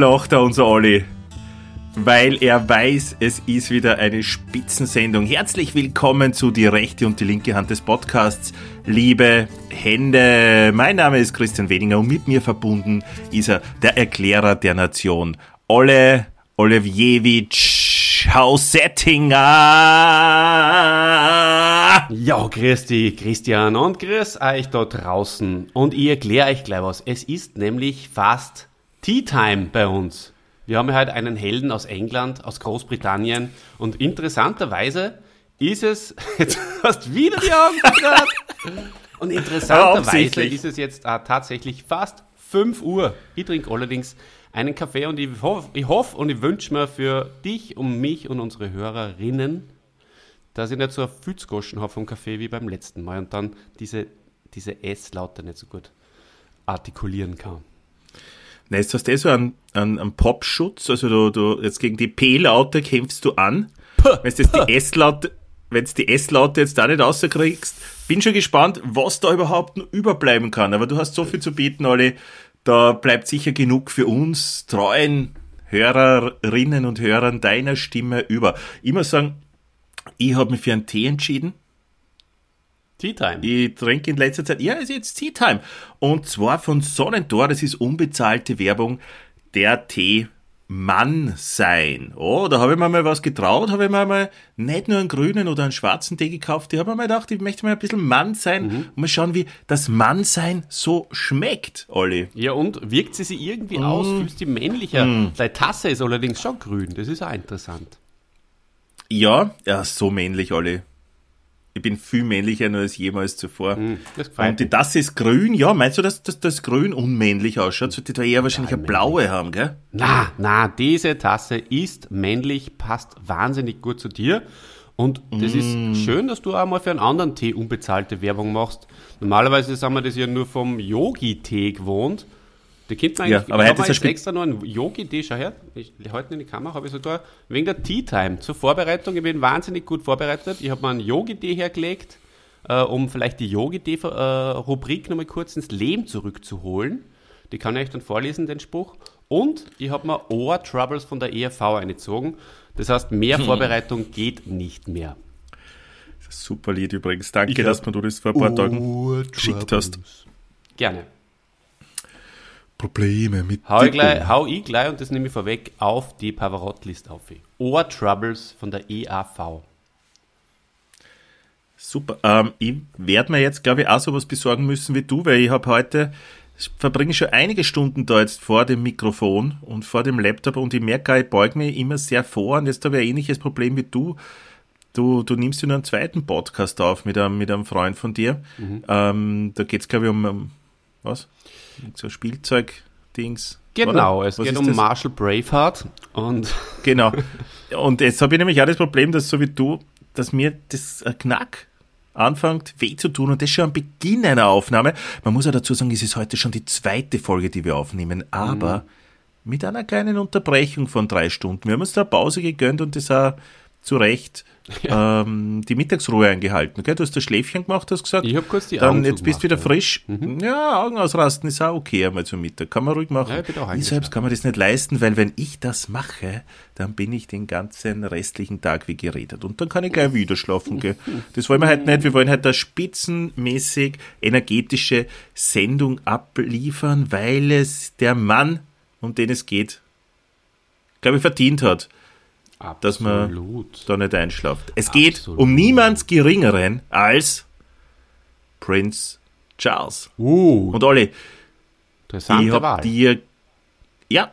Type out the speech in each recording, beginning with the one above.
Lacht er unser Olli. Weil er weiß, es ist wieder eine Spitzensendung. Herzlich willkommen zu Die rechte und die linke Hand des Podcasts. Liebe Hände, mein Name ist Christian Wedinger und mit mir verbunden ist er, der Erklärer der Nation. Olle Olewjewitsch Hausettinger. Ja, grüß dich, Christian, und grüß euch da draußen. Und ich erkläre euch gleich was. Es ist nämlich fast Tea Time bei uns. Wir haben ja heute einen Helden aus England, aus Großbritannien. Und interessanterweise ist es, jetzt hast wieder die Augen. Und interessanterweise ist es jetzt äh, tatsächlich fast 5 Uhr. Ich trinke allerdings einen Kaffee und ich hoffe ich hoff und ich wünsche mir für dich und mich und unsere Hörerinnen, dass ich nicht so ein Fützgoschen habe vom Kaffee wie beim letzten Mal und dann diese, diese S-Laute nicht so gut artikulieren kann. Na, jetzt hast du eh so einen, einen, einen Popschutz, also du, du, jetzt gegen die P-Laute kämpfst du an. Wenn du die S-Laute, wenn du die S-Laute jetzt da nicht rauskriegst, bin schon gespannt, was da überhaupt noch überbleiben kann. Aber du hast so viel zu bieten, Olli. Da bleibt sicher genug für uns treuen Hörerinnen und Hörern deiner Stimme über. Ich muss sagen, ich habe mich für einen Tee entschieden. Tea Time. Ich trinke in letzter Zeit, ja, es ist jetzt Tea Time. Und zwar von Sonnentor, das ist unbezahlte Werbung, der Tee Mann sein. Oh, da habe ich mir mal was getraut, habe ich mir mal nicht nur einen grünen oder einen schwarzen Tee gekauft, ich habe mir mal gedacht, ich möchte mal ein bisschen Mann sein mhm. und mal schauen, wie das Mannsein so schmeckt, Olli. Ja, und wirkt sie sich irgendwie mm. aus? Fühlst du männlicher? Mm. Deine Tasse ist allerdings schon grün, das ist auch interessant. Ja, ja, so männlich, Olli. Ich bin viel männlicher nur als jemals zuvor. Mm, und die Tasse ist grün, ja. Meinst du, dass, dass das grün unmännlich ausschaut? Sollte da eher wahrscheinlich eine blaue haben, gell? Na, na, diese Tasse ist männlich, passt wahnsinnig gut zu dir. Und das mm. ist schön, dass du auch mal für einen anderen Tee unbezahlte Werbung machst. Normalerweise sind wir das ja nur vom Yogi-Tee gewohnt. Die kennt man eigentlich. Ja, aber ich habe jetzt extra noch einen Yogi-Tee, schau her. Ich halte in die Kamera, habe ich sogar wegen der Tea-Time zur Vorbereitung. Ich bin wahnsinnig gut vorbereitet. Ich habe mir einen Yogi-Tee hergelegt, äh, um vielleicht die Yogi-Tee-Rubrik nochmal kurz ins Leben zurückzuholen. Die kann ich euch dann vorlesen, den Spruch. Und ich habe mir Ohr-Troubles von der ERV eingezogen. Das heißt, mehr hm. Vorbereitung geht nicht mehr. Super Lied übrigens. Danke, dass du das vor ein paar Tagen geschickt hast. Gerne. Probleme mit hau ich, gleich, hau ich gleich, und das nehme ich vorweg, auf die Pavarotti-List auf. Ohr Troubles von der EAV. Super. Ähm, ich werde mir jetzt, glaube ich, auch sowas besorgen müssen wie du, weil ich habe heute, ich verbringe schon einige Stunden da jetzt vor dem Mikrofon und vor dem Laptop und ich merke, ich beuge mich immer sehr vor und jetzt habe ich ein ähnliches Problem wie du. Du, du nimmst ja nur einen zweiten Podcast auf mit einem, mit einem Freund von dir. Mhm. Ähm, da geht es, glaube ich, um, um was? So Spielzeug-Dings. Genau, es geht um das? Marshall Braveheart und. Genau. Und jetzt habe ich nämlich auch das Problem, dass so wie du, dass mir das Knack anfängt weh zu tun und das schon am Beginn einer Aufnahme. Man muss ja dazu sagen, es ist heute schon die zweite Folge, die wir aufnehmen, aber mhm. mit einer kleinen Unterbrechung von drei Stunden. Wir haben uns da eine Pause gegönnt und das auch zu Recht ja. ähm, die Mittagsruhe eingehalten. Okay? Du hast das Schläfchen gemacht, hast gesagt. Ich habe kurz die Augen Dann jetzt bist du wieder frisch. Mhm. Ja, Augen ausrasten ist auch okay einmal zum Mittag. Kann man ruhig machen. Ja, ich, ich selbst kann man das nicht leisten, weil wenn ich das mache, dann bin ich den ganzen restlichen Tag wie geredet. Und dann kann ich gleich wieder schlafen gehen. Das wollen wir heute nicht. Wir wollen heute eine spitzenmäßig energetische Sendung abliefern, weil es der Mann, um den es geht, glaube ich, verdient hat Absolut. dass man da nicht einschlaft. Es Absolut. geht um niemand Geringeren als Prince Charles. Uh. Und Olli, Interessante ich habe dir, ja,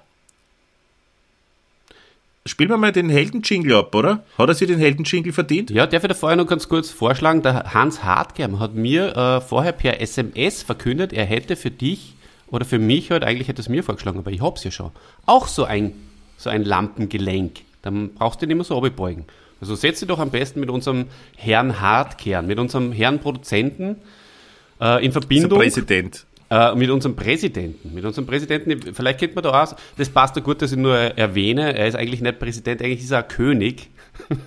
Spielen wir mal den Heldenjingle ab, oder? Hat er sich den Heldenjingle verdient? Ja, darf ich da vorher noch ganz kurz vorschlagen? Der Hans Hartgerm hat mir äh, vorher per SMS verkündet, er hätte für dich oder für mich halt, eigentlich hätte es mir vorgeschlagen, aber ich hab's ja schon, auch so ein, so ein Lampengelenk. Dann brauchst du nicht mehr so abbeugen. Also setz dich doch am besten mit unserem Herrn Hartkern, mit unserem Herrn Produzenten äh, in Verbindung. Präsident. Äh, mit unserem Präsidenten. Mit unserem Präsidenten, vielleicht kennt man da aus, das passt ja gut, dass ich nur erwähne, er ist eigentlich nicht Präsident, eigentlich ist er ein König.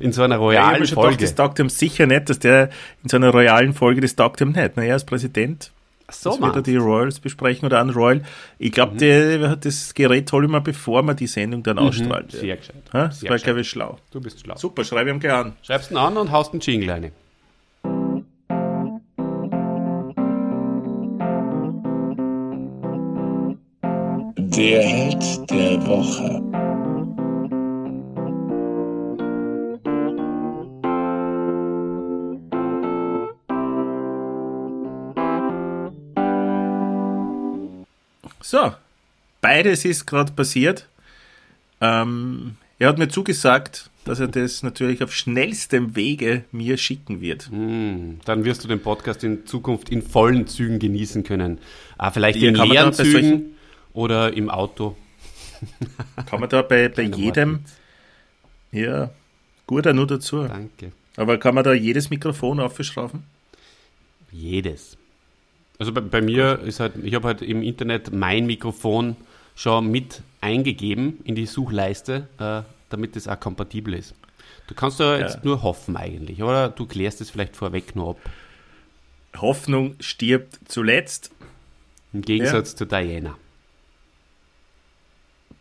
in so einer royalen ja, Folge. Gedacht, das taugt ihm sicher nicht, dass der in so einer royalen Folge, das taugt ihm nicht. Er ist Präsident. So, dass wir die Royals besprechen oder einen Royal. Ich glaube, mhm. das Gerät ich mal, bevor man die Sendung dann mhm. ausstrahlt. Sehr gescheit. Ha? Das war, glaube ich, schlau. Du bist schlau. Super, schreibe ich ihm gleich an. Schreibst ihn an und haust einen Jingle rein. Der Held der Woche. So, beides ist gerade passiert. Ähm, er hat mir zugesagt, dass er das natürlich auf schnellstem Wege mir schicken wird. Mm, dann wirst du den Podcast in Zukunft in vollen Zügen genießen können. Ah, vielleicht in leeren Zügen oder im Auto. Kann man da bei, bei jedem. Ja, guter nur dazu. Danke. Aber kann man da jedes Mikrofon aufschrauben? Jedes. Also bei, bei mir ist halt, ich habe halt im Internet mein Mikrofon schon mit eingegeben in die Suchleiste, äh, damit es auch kompatibel ist. Du kannst da jetzt ja. nur hoffen eigentlich, oder du klärst es vielleicht vorweg nur ab. Hoffnung stirbt zuletzt. Im Gegensatz ja. zu Diana.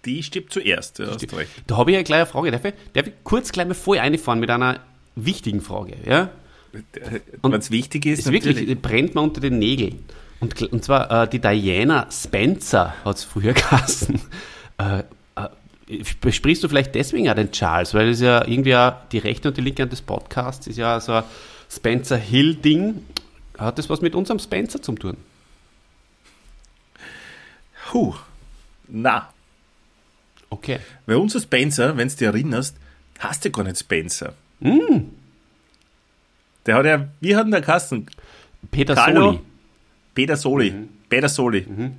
Die stirbt zuerst, ja, hast recht. Da habe ich eine kleine Frage. Darf ich, darf ich kurz gleich mal voll einfahren mit einer wichtigen Frage? Ja? Es wichtig ist. Es wirklich brennt man unter den Nägeln. Und, und zwar äh, die Diana Spencer hat es früher geheißen. Äh, äh, sprichst du vielleicht deswegen auch den Charles, weil es ja irgendwie auch die rechte und die linke Hand des Podcasts ist ja so ein Spencer Hill-Ding. Hat das was mit unserem Spencer zu tun? Huh, na. Okay. Weil unser Spencer, wenn du dich erinnerst, hast du gar nicht Spencer. Mm. Der hat ja, wie hat denn der Kasten? Peter Carlo, Soli. Peter Soli. Mhm. Peter Soli. Mhm.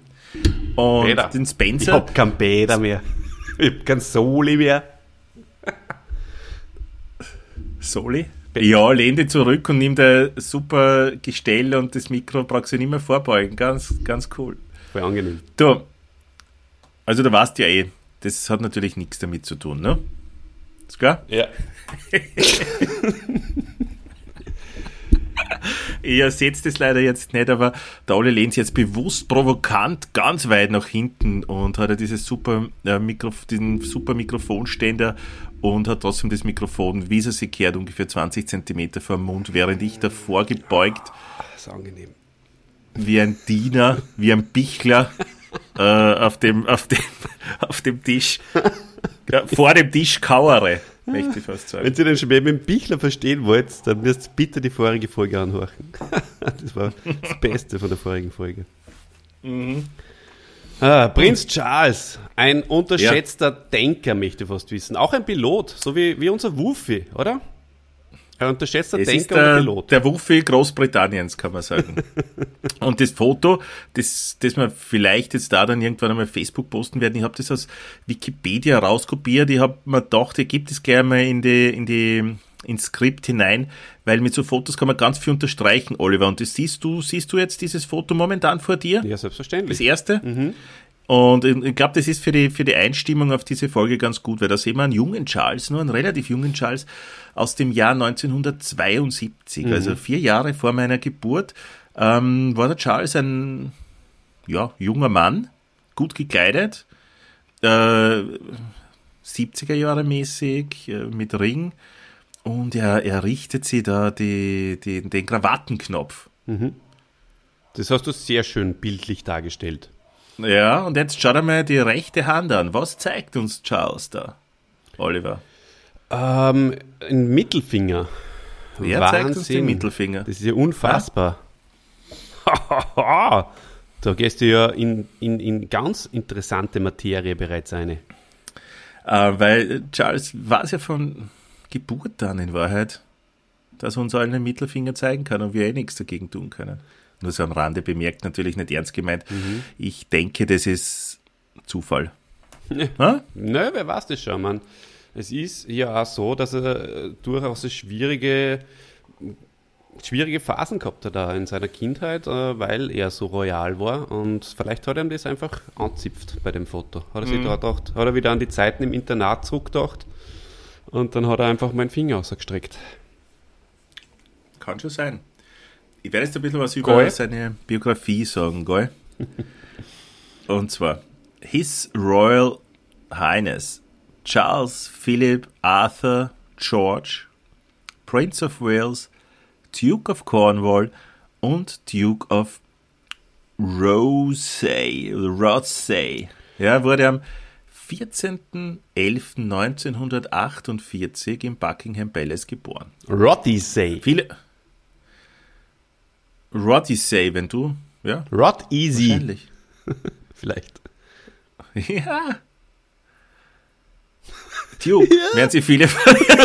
Und Peter. den Spencer. Ich hab keinen Peter mehr. Ich hab keinen Soli mehr. Soli? Ja, lehn dich zurück und nimm da super Gestell und das Mikro brauchst du nicht mehr vorbeugen. Ganz, ganz cool. Voll angenehm. Du, also du weißt ja eh, das hat natürlich nichts damit zu tun, ne? Ist klar? Ja. Ihr seht es leider jetzt nicht, aber der Olli lehnt jetzt bewusst provokant ganz weit nach hinten und hat ja dieses super, äh, Mikrof diesen super Mikrofonständer und hat trotzdem das Mikrofon, wie es sich kehrt, ungefähr 20 Zentimeter vor dem Mund, während ich davor gebeugt. Das ist angenehm. Wie ein Diener, wie ein Bichler äh, auf, dem, auf, dem, auf dem Tisch, ja, vor dem Tisch kauere möchte ich fast sagen. Wenn ihr den schon mit dem Bichler verstehen wollt, dann müsst ihr bitte die vorige Folge anhören. das war das Beste von der vorigen Folge. Mhm. Ah, Prinz Charles, ein unterschätzter ja. Denker, möchte ich fast wissen. Auch ein Pilot, so wie, wie unser Wuffi, oder? Ein unterschätzter es Denker der, und Pilot. Der Wuffi Großbritanniens, kann man sagen. und das Foto, das, das wir vielleicht jetzt da dann irgendwann einmal Facebook posten werden, ich habe das aus Wikipedia rauskopiert. Ich habe mir gedacht, ich gebe das gerne mal in die, in die ins Skript hinein, weil mit so Fotos kann man ganz viel unterstreichen, Oliver. Und das siehst du, siehst du jetzt dieses Foto momentan vor dir? Ja, selbstverständlich. Das erste? Mhm. Und ich glaube, das ist für die, für die Einstimmung auf diese Folge ganz gut, weil da sehen wir einen jungen Charles, nur einen relativ jungen Charles aus dem Jahr 1972, mhm. also vier Jahre vor meiner Geburt, ähm, war der Charles ein ja, junger Mann, gut gekleidet, äh, 70er Jahre mäßig, äh, mit Ring und er, er richtet sie da die, die, den Krawattenknopf. Mhm. Das hast du sehr schön bildlich dargestellt. Ja, und jetzt schau dir mal die rechte Hand an. Was zeigt uns Charles da, Oliver? Ähm, ein Mittelfinger. Wer Wahnsinn. zeigt uns den Mittelfinger? Das ist ja unfassbar. da gehst du ja in, in, in ganz interessante Materie bereits eine. Äh, weil Charles weiß ja von Geburt an in Wahrheit, dass er uns allen den Mittelfinger zeigen kann und wir eh nichts dagegen tun können nur so am Rande bemerkt, natürlich nicht ernst gemeint. Mhm. Ich denke, das ist Zufall. Ja. Nö, wer weiß das schon, man. Es ist ja auch so, dass er durchaus schwierige, schwierige Phasen gehabt hat da in seiner Kindheit, äh, weil er so royal war und vielleicht hat er ihm das einfach anzipft bei dem Foto. Hat er sich mhm. da gedacht, hat er wieder an die Zeiten im Internat zurückgedacht und dann hat er einfach meinen Finger ausgestreckt. Kann schon sein. Ich werde jetzt ein bisschen was über Goy. seine Biografie sagen, gell? Und zwar, His Royal Highness Charles Philip Arthur George, Prince of Wales, Duke of Cornwall und Duke of Rothesay, Rothesay. Ja, wurde am 14.11.1948 im Buckingham Palace geboren. Rothesay. Viele. Rothesay, wenn du. Ja. Rot easy. Wahrscheinlich. Vielleicht. Ja. Duke, ja. werden sich viele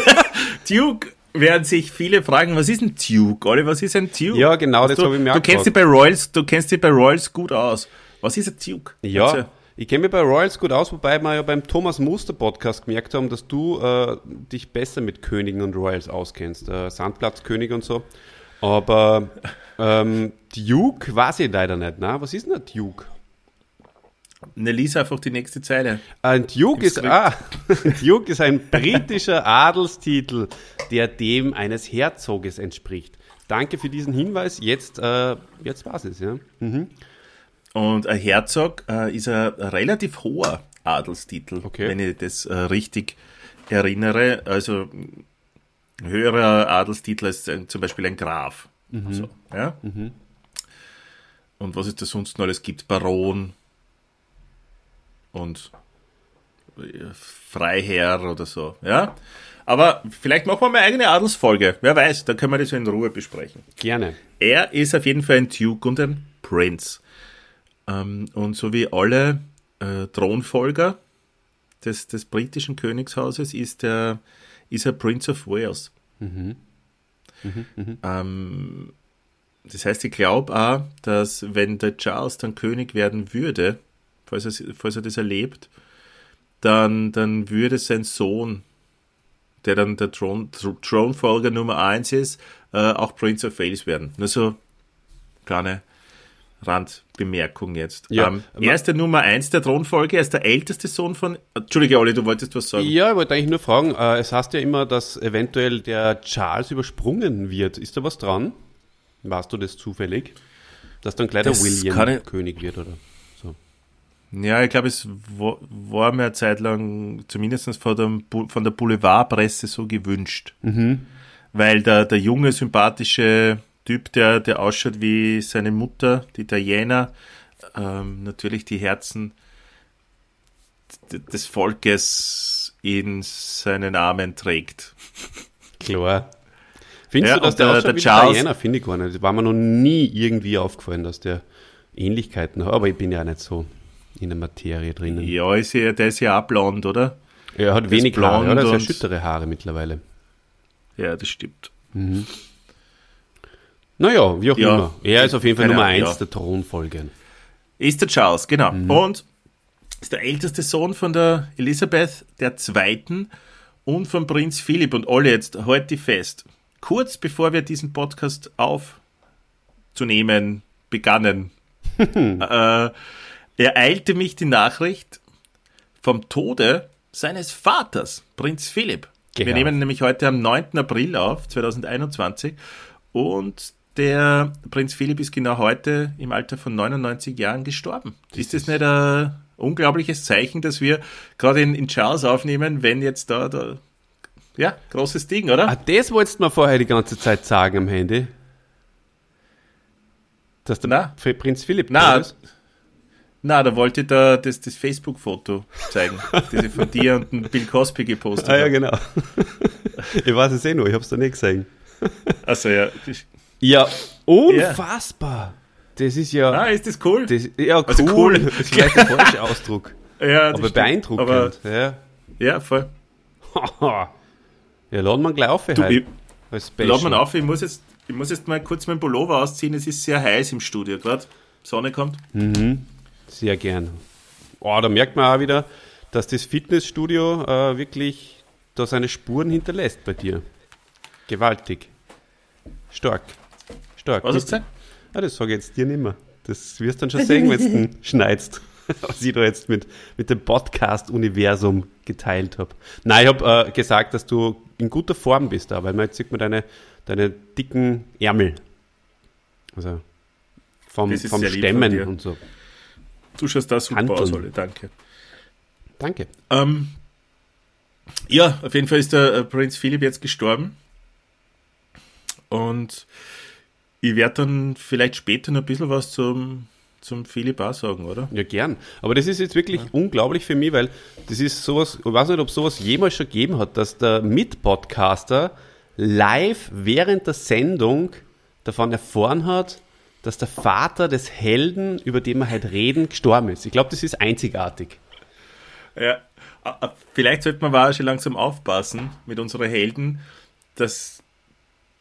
Duke werden sich viele fragen, was ist ein Duke? Olli, was ist ein Duke? Ja, genau, das habe ich mir Du kennst dich bei Royals, du kennst dich bei Royals gut aus. Was ist ein Duke? Ja. Also, ich kenne mich bei Royals gut aus, wobei wir ja beim Thomas Muster Podcast gemerkt haben, dass du äh, dich besser mit Königen und Royals auskennst. Äh, Sandplatzkönig und so. Aber ähm, Duke weiß ich leider nicht. Na? Was ist denn ein Duke? Ne, lies einfach die nächste Zeile. Ein Duke ist, ah, Duke ist ein britischer Adelstitel, der dem eines Herzoges entspricht. Danke für diesen Hinweis. Jetzt, äh, jetzt war es, ja. Mhm. Und ein Herzog äh, ist ein relativ hoher Adelstitel, okay. wenn ich das äh, richtig erinnere. Also höherer Adelstitel als äh, zum Beispiel ein Graf. Mhm. Also, ja? Mhm. Und was es da sonst noch alles gibt, Baron, und Freiherr oder so, ja. Aber vielleicht machen wir mal eine eigene Adelsfolge. Wer weiß, da können wir das in Ruhe besprechen. Gerne. Er ist auf jeden Fall ein Duke und ein Prince. Ähm, und so wie alle äh, Thronfolger des, des britischen Königshauses ist er, ist er Prince of Wales. Mhm. Mhm, mh. ähm, das heißt, ich glaube auch, dass wenn der Charles dann König werden würde, falls er, falls er das erlebt, dann, dann würde sein Sohn, der dann der Thron, Thronfolger Nummer 1 ist, äh, auch Prince of Wales werden. Nur so kleine Randbemerkung jetzt. Ja, ähm, er ist der Nummer 1 der Thronfolge, er ist der älteste Sohn von. Entschuldige, Olli, du wolltest was sagen. Ja, ich wollte eigentlich nur fragen, äh, es heißt ja immer, dass eventuell der Charles übersprungen wird. Ist da was dran? Warst du das zufällig? Dass dann gleich der William König wird, oder? Ja, ich glaube, es war mir eine Zeit lang zumindest von der, von der Boulevardpresse so gewünscht. Mhm. Weil der, der junge, sympathische Typ, der, der ausschaut wie seine Mutter, die Diana, ähm, natürlich die Herzen des Volkes in seinen Armen trägt. Klar. Findest ja, du, dass der, der, der Charles, Diana, finde ich gar nicht. Das war mir noch nie irgendwie aufgefallen, dass der Ähnlichkeiten hat, aber ich bin ja nicht so in der Materie drinnen. Ja, ist ja, der ist ja auch blond, oder? Er hat der wenig Haare, oder? Sehr schüttere Haare mittlerweile. Ja, das stimmt. Mhm. Naja, wie auch ja, immer. Er ist auf jeden Fall Nummer eins ja. der Thronfolge. Ist der Charles, genau. Mhm. Und ist der älteste Sohn von der Elisabeth II. und von Prinz Philipp. Und alle jetzt, heute die fest. Kurz bevor wir diesen Podcast aufzunehmen begannen, äh, ereilte mich die Nachricht vom Tode seines Vaters, Prinz Philipp. Genau. Wir nehmen nämlich heute am 9. April auf, 2021. Und der Prinz Philipp ist genau heute im Alter von 99 Jahren gestorben. Das ist das nicht ein unglaubliches Zeichen, dass wir gerade in, in Charles aufnehmen, wenn jetzt da, da ja, großes Ding, oder? Ah, das wolltest du mir vorher die ganze Zeit sagen am Handy. Dass der Na? Prinz Philipp Na, ist. Na, da wollte ich da das, das Facebook-Foto zeigen, das ich von dir und dem Bill Cosby gepostet habe. Ah ja, genau. ich weiß es eh nur, ich habe es da nicht gesehen. Achso, ja. Ja, unfassbar. Das ist ja. Ah, ist das cool? Das, ja, cool. Also cool. Das ist vielleicht der falsche Ausdruck. ja, aber beeindruckend. Aber, ja. ja, voll. ja, laden wir gleich auf. Du, heute, ich, laden wir auf. Ich muss, jetzt, ich muss jetzt mal kurz meinen Pullover ausziehen. Es ist sehr heiß im Studio gerade. Sonne kommt. Mhm. Sehr gern. Oh, da merkt man auch wieder, dass das Fitnessstudio äh, wirklich da seine Spuren hinterlässt bei dir. Gewaltig. Stark. Stark. Was hast du gesagt? Ah, das sage ich jetzt dir nicht mehr. Das wirst du dann schon sehen, wenn du schneidest. Was ich da jetzt mit, mit dem Podcast-Universum geteilt habe. Nein, ich habe äh, gesagt, dass du in guter Form bist da, weil man jetzt sieht man deine, deine dicken Ärmel. Also vom, vom Stämmen und so. Du schaust da super Handeln. aus, Olle. Danke. Danke. Ähm, ja, auf jeden Fall ist der äh, Prinz Philipp jetzt gestorben. Und ich werde dann vielleicht später noch ein bisschen was zum, zum Philipp auch sagen, oder? Ja, gern. Aber das ist jetzt wirklich ja. unglaublich für mich, weil das ist sowas, ich weiß nicht, ob sowas jemals schon gegeben hat, dass der Mitpodcaster live während der Sendung davon erfahren hat, dass der Vater des Helden, über den wir heute reden, gestorben ist. Ich glaube, das ist einzigartig. Ja, vielleicht sollte man schon langsam aufpassen mit unseren Helden, dass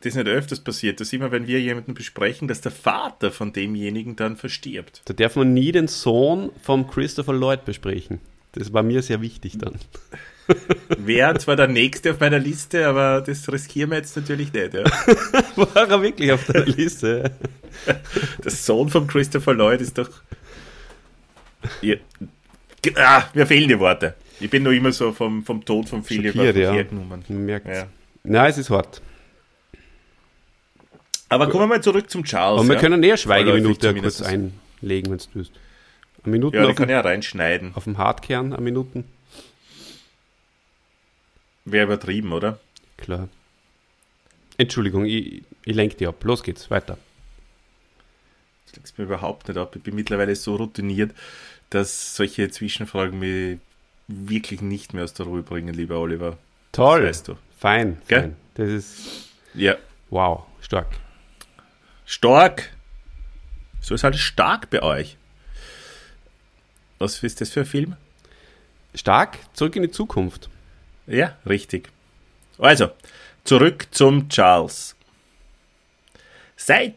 das nicht öfters passiert, dass immer, wenn wir jemanden besprechen, dass der Vater von demjenigen dann verstirbt. Da darf man nie den Sohn vom Christopher Lloyd besprechen. Das war mir sehr wichtig dann. Wäre zwar der nächste auf meiner Liste, aber das riskieren wir jetzt natürlich nicht. Ja. War er wirklich auf der Liste? Der Sohn von Christopher Lloyd ist doch. Ja. Ah, mir fehlen die Worte. Ich bin noch immer so vom, vom Tod von Philipp ja. Man merkt ja. Nein, es ist hart. Aber kommen wir mal zurück zum Charles. Und wir ja? können näher Schweigeminute kurz einlegen, wenn du willst. Minuten ja, die kann ja reinschneiden. Auf dem Hartkern an Minuten. Wäre übertrieben, oder? Klar. Entschuldigung, ich, ich lenke dich ab. Los geht's, weiter. Das lenkst mir überhaupt nicht ab. Ich bin mittlerweile so routiniert, dass solche Zwischenfragen mich wirklich nicht mehr aus der Ruhe bringen, lieber Oliver. Toll. Das weißt du. Fein, Gell? fein. Das ist. Ja. Wow, stark. Stark. So ist halt stark bei euch. Was ist das für ein Film? Stark, zurück in die Zukunft. Ja, richtig. Also, zurück zum Charles. Seit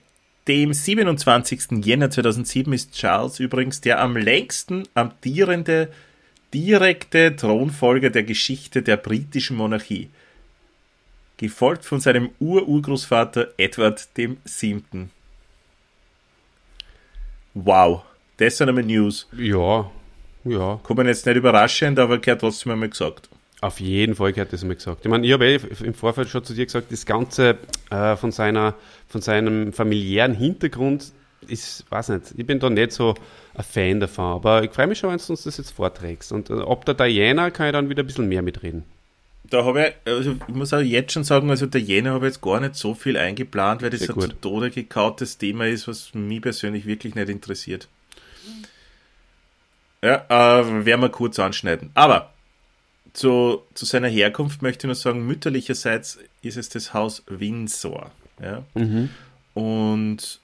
dem 27. Jänner 2007 ist Charles übrigens der am längsten amtierende direkte Thronfolger der Geschichte der britischen Monarchie. Gefolgt von seinem Ururgroßvater Edward VII. Wow, das sind einmal News. Ja, ja. Kommen jetzt nicht überraschend, aber gehört trotzdem einmal gesagt. Auf jeden Fall gehört das mal gesagt. Ich meine, ich habe eh im Vorfeld schon zu dir gesagt, das Ganze äh, von, seiner, von seinem familiären Hintergrund ist, weiß nicht, ich bin da nicht so ein Fan davon, aber ich freue mich schon, wenn du uns das jetzt vorträgst. Und äh, ob der Diana kann ich dann wieder ein bisschen mehr mitreden. Da habe ich, also ich muss auch jetzt schon sagen, also der Jänner habe ich jetzt gar nicht so viel eingeplant, weil das Sehr ein gut. zu Tode gekautes Thema ist, was mich persönlich wirklich nicht interessiert. Ja, äh, werden wir kurz anschneiden. Aber zu, zu seiner Herkunft möchte ich nur sagen, mütterlicherseits ist es das Haus Windsor. Ja? Mhm. Und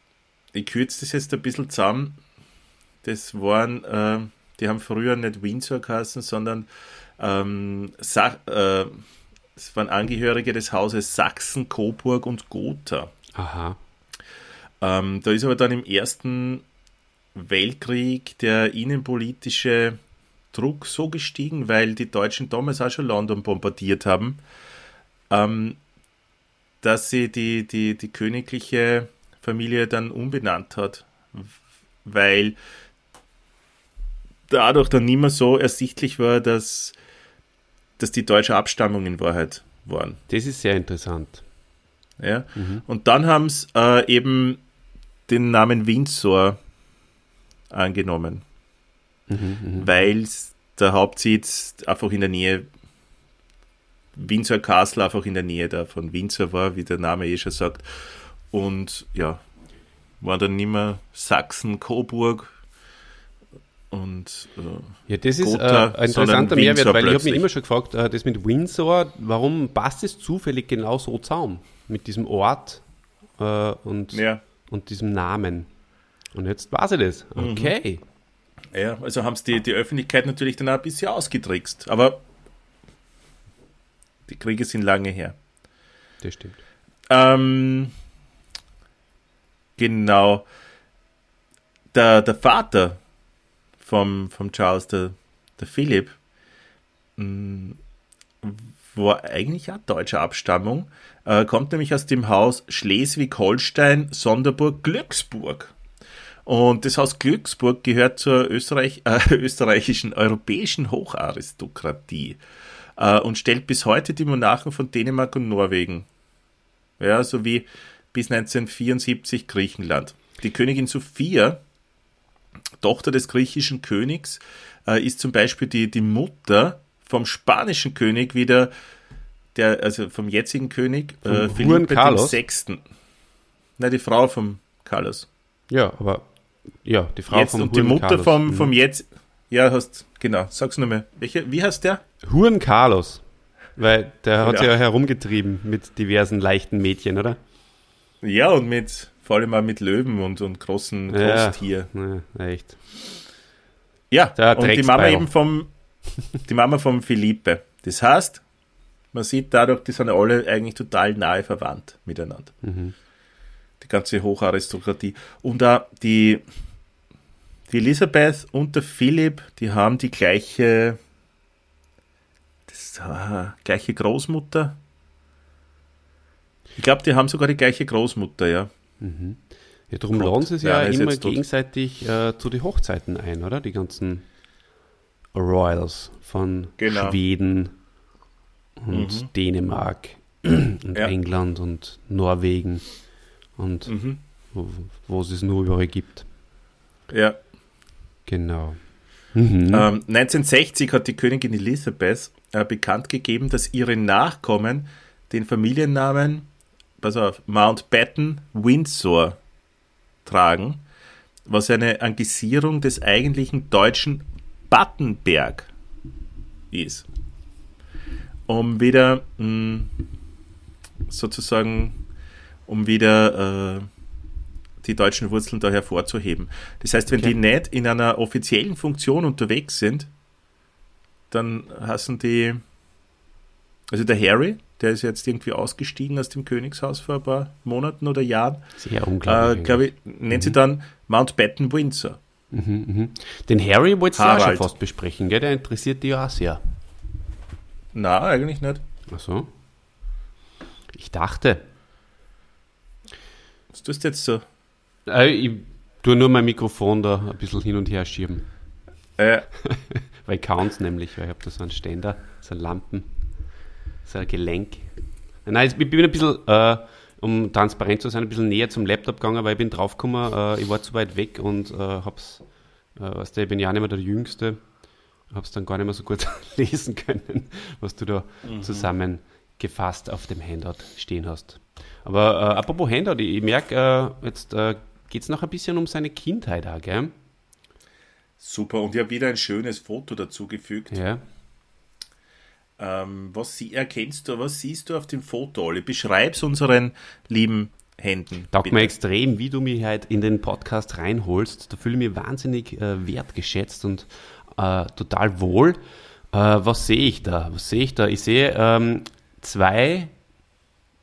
ich kürze das jetzt ein bisschen zusammen. Das waren, äh, die haben früher nicht Windsor geheißen, sondern ähm, Sa äh, es waren Angehörige des Hauses Sachsen, Coburg und Gotha. Aha. Ähm, da ist aber dann im Ersten Weltkrieg der innenpolitische Druck so gestiegen, weil die Deutschen damals auch schon London bombardiert haben, ähm, dass sie die, die, die königliche Familie dann umbenannt hat, weil dadurch dann nicht mehr so ersichtlich war, dass, dass die deutsche Abstammung in Wahrheit waren. Das ist sehr interessant. Ja, mhm. und dann haben sie äh, eben den Namen Windsor angenommen mhm, mhm. weil der Hauptsitz einfach in der Nähe, Windsor Castle einfach in der Nähe da von Windsor war, wie der Name eh schon sagt. Und ja, war dann nicht mehr Sachsen, Coburg und äh, Ja, das ist äh, ein interessanter Mehrwert, weil plötzlich. ich habe mich immer schon gefragt, äh, das mit Windsor, warum passt es zufällig genau so zusammen mit diesem Ort äh, und, ja. und diesem Namen? Und jetzt weiß ich das. Mhm. Okay. Mhm. Ja, also haben es die, die Öffentlichkeit natürlich dann auch ein bisschen ausgetrickst. Aber die Kriege sind lange her. Das stimmt. Ähm, genau. Der, der Vater vom, vom Charles, der, der Philipp, mm, war eigentlich auch deutscher Abstammung, äh, kommt nämlich aus dem Haus Schleswig-Holstein, Sonderburg, Glücksburg. Und das Haus Glücksburg gehört zur Österreich, äh, österreichischen europäischen Hocharistokratie äh, und stellt bis heute die Monarchen von Dänemark und Norwegen. Ja, sowie bis 1974 Griechenland. die Königin Sophia, Tochter des griechischen Königs, äh, ist zum Beispiel die, die Mutter vom spanischen König wieder, der, also vom jetzigen König, äh, Philippe Carlos? VI. Nein, die Frau vom Carlos. Ja, aber ja, die Frau jetzt, vom Und Juan die Mutter Carlos. vom, mhm. vom jetzt, ja, hast, genau, sag's nur mal. Welche, wie heißt der? Juan Carlos. Weil der hat ja. ja herumgetrieben mit diversen leichten Mädchen, oder? Ja, und mit, vor allem auch mit Löwen und, und großen Großtier. Ja, ja, echt. Ja, und die Mama eben vom, die Mama vom Philippe. Das heißt, man sieht dadurch, die sind alle eigentlich total nahe verwandt miteinander. Mhm. Die ganze Hocharistokratie. Und auch die, die Elisabeth und der Philipp, die haben die gleiche, das, ah, gleiche Großmutter. Ich glaube, die haben sogar die gleiche Großmutter, ja. Mhm. Ja, darum laden sie sich ja, ja immer gegenseitig äh, zu den Hochzeiten ein, oder? Die ganzen Royals von genau. Schweden und mhm. Dänemark und ja. England und Norwegen und mhm. wo, wo, es es nur überall gibt. Ja. Genau. Mhm. Ähm, 1960 hat die Königin Elisabeth äh, bekannt gegeben, dass ihre Nachkommen den Familiennamen, pass auf, Mountbatten Windsor tragen, was eine Angisierung des eigentlichen deutschen Battenberg ist. Um wieder mh, hm, sozusagen, um wieder äh, die deutschen Wurzeln da hervorzuheben. Das heißt, wenn okay. die nicht in einer offiziellen Funktion unterwegs sind, dann hassen die, also der Harry, der ist jetzt irgendwie ausgestiegen aus dem Königshaus vor ein paar Monaten oder Jahren. Sehr unglaublich. Äh, glaube ich, nennt mhm. sie dann Mountbatten Windsor. Mhm, mh. Den Harry wolltest du ja schon fast besprechen, gell? Der interessiert dich ja auch sehr. Na, eigentlich nicht. Ach so. Ich dachte. Was tust du jetzt so? Äh, ich tue nur mein Mikrofon da ein bisschen hin und her schieben. Äh. weil ich nämlich, weil ich habe da so einen Ständer, so Lampen so ein Gelenk. Nein, ich bin ein bisschen, äh, um transparent zu sein, ein bisschen näher zum Laptop gegangen, weil ich bin draufgekommen, äh, ich war zu weit weg und äh, hab's, äh, weißt du, ich bin ja nicht mehr der Jüngste, hab's dann gar nicht mehr so gut lesen können, was du da mhm. zusammengefasst auf dem Handout stehen hast. Aber äh, apropos Handout, ich, ich merke, äh, jetzt äh, geht es noch ein bisschen um seine Kindheit auch, gell? Super, und ich habe wieder ein schönes Foto dazu gefügt. Ja. Ähm, was sie, erkennst du, was siehst du auf dem Foto, Olli? Beschreib's unseren lieben Händen. Taugt mir extrem, wie du mich halt in den Podcast reinholst. Da fühle ich mich wahnsinnig äh, wertgeschätzt und äh, total wohl. Äh, was sehe ich da? Was sehe ich da? Ich sehe ähm, zwei,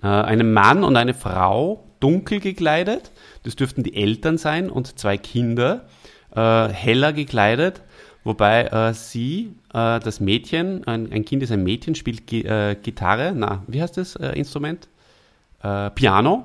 äh, einen Mann und eine Frau, dunkel gekleidet. Das dürften die Eltern sein und zwei Kinder, äh, heller gekleidet. Wobei äh, sie, äh, das Mädchen, ein, ein, Kind ist ein Mädchen, spielt G äh, Gitarre, na, wie heißt das äh, Instrument? Äh, Piano.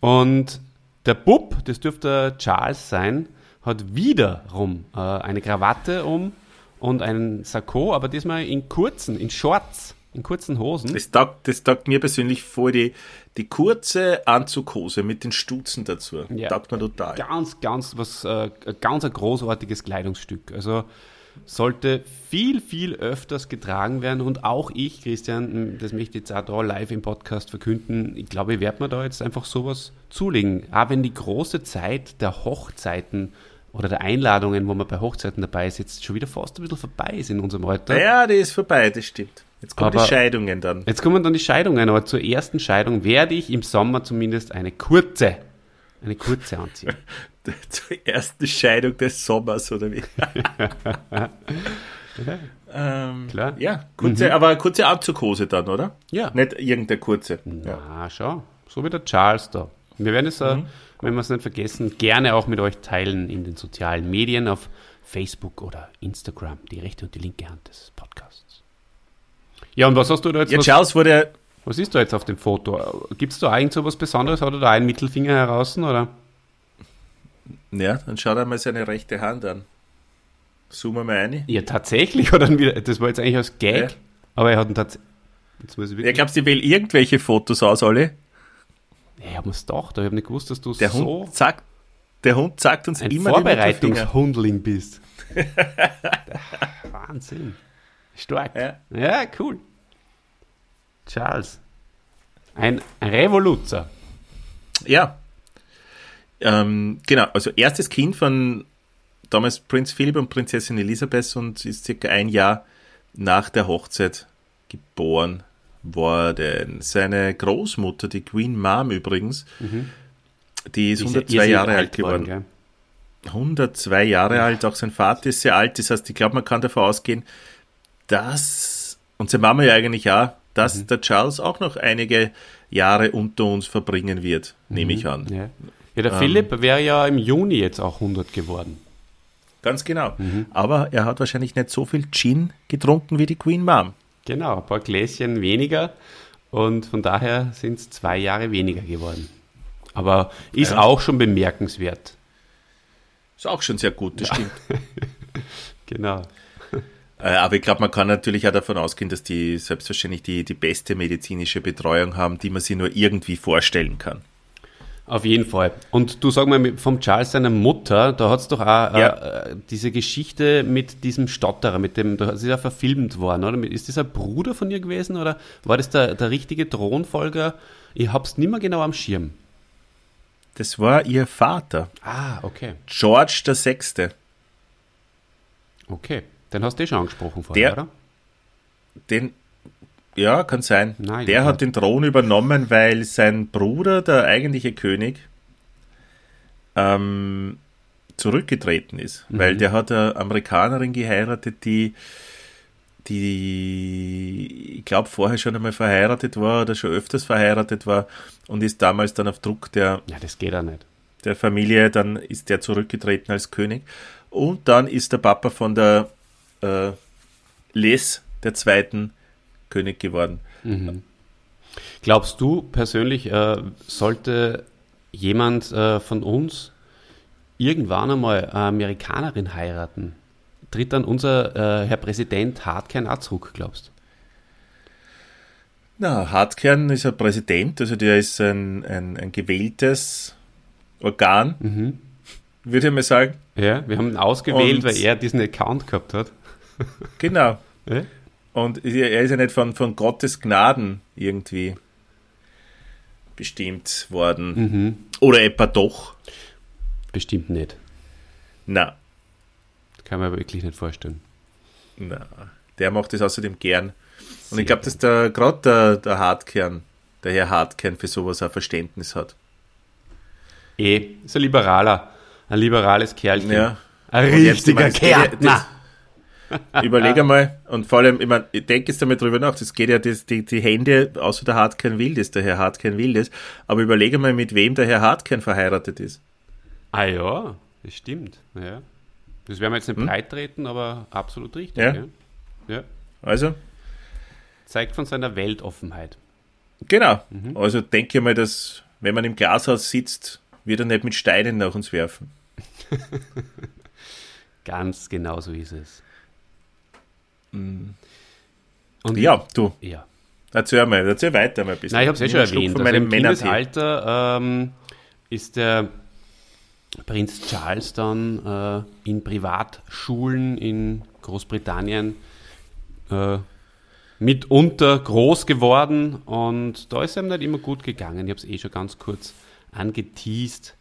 Und der Bub, das dürfte Charles sein, hat wiederum äh, eine Krawatte um und einen Sakko, aber diesmal in kurzen, in Shorts. In kurzen Hosen. Das taugt, das taugt mir persönlich vor, die, die kurze Anzughose mit den Stutzen dazu. Ja, taugt mir total. Ganz, ganz was, äh, ganz ein großartiges Kleidungsstück. Also sollte viel, viel öfters getragen werden und auch ich, Christian, das möchte ich jetzt auch da live im Podcast verkünden, ich glaube, ich werde mir da jetzt einfach sowas zulegen. Auch wenn die große Zeit der Hochzeiten oder der Einladungen, wo man bei Hochzeiten dabei ist, jetzt schon wieder fast ein bisschen vorbei ist in unserem Alter. Ja, die ist vorbei, das stimmt. Jetzt kommen aber die Scheidungen dann. Jetzt kommen dann die Scheidungen, aber zur ersten Scheidung werde ich im Sommer zumindest eine kurze, eine kurze anziehen. zur ersten Scheidung des Sommers, oder wie? ähm, Klar. Ja, kurze, mhm. aber kurze Anzughose dann, oder? Ja. Nicht irgendeine kurze. Na, ja. schau. So wie der Charles da. Wir werden es, äh, mhm. wenn wir es nicht vergessen, gerne auch mit euch teilen in den sozialen Medien auf Facebook oder Instagram. Die rechte und die linke Hand des Podcasts. Ja, und was hast du da jetzt? Jetzt was, wurde. Was ist da jetzt auf dem Foto? Gibt es da eigentlich so was Besonderes? Hat er da einen Mittelfinger heraus, oder? Ja, dann schaut er mal seine rechte Hand an. Zoomen wir mal rein. Ja, tatsächlich. Oder wieder, das war jetzt eigentlich als Gag, ja. aber er hat ihn tatsächlich. Ja, glaubst du, ich wähle irgendwelche Fotos aus, alle? Ja, ich habe mir's gedacht, ich habe nicht gewusst, dass du Der so. Hund, zack, Der Hund sagt uns Ein immer Vorbereitungshundling bist. Wahnsinn. Stark. Ja. ja, cool. Charles. Ein Revoluzer. Ja. Ähm, genau, also erstes Kind von damals Prinz Philipp und Prinzessin Elisabeth und ist circa ein Jahr nach der Hochzeit geboren worden. Seine Großmutter, die Queen Mom übrigens, mhm. die ist 102 Jahre alt geworden. Worden, 102 Jahre ja. alt, auch sein Vater ist sehr alt, das heißt, ich glaube, man kann davon ausgehen, dass, und seine Mama ja eigentlich auch, dass mhm. der Charles auch noch einige Jahre unter uns verbringen wird, mhm. nehme ich an. Ja, ja der ähm, Philipp wäre ja im Juni jetzt auch 100 geworden. Ganz genau. Mhm. Aber er hat wahrscheinlich nicht so viel Gin getrunken wie die Queen Mom. Genau, ein paar Gläschen weniger und von daher sind es zwei Jahre weniger geworden. Aber ist ja. auch schon bemerkenswert. Ist auch schon sehr gut, das ja. stimmt. genau. Äh, aber ich glaube, man kann natürlich auch davon ausgehen, dass die selbstverständlich die, die beste medizinische Betreuung haben, die man sich nur irgendwie vorstellen kann. Auf jeden Fall. Und du sag mal, vom Charles seiner Mutter, da hat es doch auch ja. äh, diese Geschichte mit diesem Stotterer, mit dem, da ist ja verfilmt worden, oder? Ist das ein Bruder von ihr gewesen oder war das der, der richtige Thronfolger? Ich hab's nicht mehr genau am Schirm. Das war ihr Vater. Ah, okay. George der Sechste. Okay. Den hast du eh schon angesprochen vorher, der, oder? Den, ja, kann sein. Nein, der hat den Thron übernommen, weil sein Bruder, der eigentliche König, ähm, zurückgetreten ist. Mhm. Weil der hat eine Amerikanerin geheiratet, die, die ich glaube, vorher schon einmal verheiratet war oder schon öfters verheiratet war und ist damals dann auf Druck der. Ja, das geht auch nicht. Der Familie, dann ist der zurückgetreten als König. Und dann ist der Papa von der äh, Les der zweiten König geworden. Mhm. Glaubst du persönlich, äh, sollte jemand äh, von uns irgendwann einmal eine Amerikanerin heiraten? Tritt dann unser äh, Herr Präsident Hartkern auch zurück, glaubst du? Na, Hartkern ist ein Präsident, also der ist ein, ein, ein gewähltes Organ, mhm. würde ich mal sagen. Ja, wir haben ihn ausgewählt, Und weil er diesen Account gehabt hat. Genau. Und er ist ja nicht von, von Gottes Gnaden irgendwie bestimmt worden. Mhm. Oder etwa doch. Bestimmt nicht. Na. Kann man wirklich nicht vorstellen. Na. Der macht das außerdem gern. Und ich glaube, dass der gerade der, der Hartkern, der Herr Hartkern für sowas ein Verständnis hat. Eh, ist ein Liberaler. Ein liberales Kerlchen. Ja. Ein richtiger Kärntner. Überleg einmal, und vor allem, ich, mein, ich denke jetzt einmal drüber nach, das geht ja, das, die, die Hände, außer der Hartkern Wildes, der Herr Hartkern Wildes, aber überlege mal, mit wem der Herr Hartkern verheiratet ist. Ah ja, das stimmt. Ja. Das werden wir jetzt nicht hm? breit treten, aber absolut richtig. Ja. ja. ja. Also? Zeigt von seiner Weltoffenheit. Genau. Mhm. Also denke mal, dass, wenn man im Glashaus sitzt, wird er nicht mit Steinen nach uns werfen. Ganz genau so ist es. Mhm. Und ja, du. Ja. Erzähl mal, erzähl weiter mal ein bisschen. Nein, ich habe es eh schon erwähnt. Also Im Kindesalter ähm, ist der Prinz Charles dann äh, in Privatschulen in Großbritannien äh, mitunter groß geworden und da ist ihm nicht immer gut gegangen. Ich habe es eh schon ganz kurz angeteased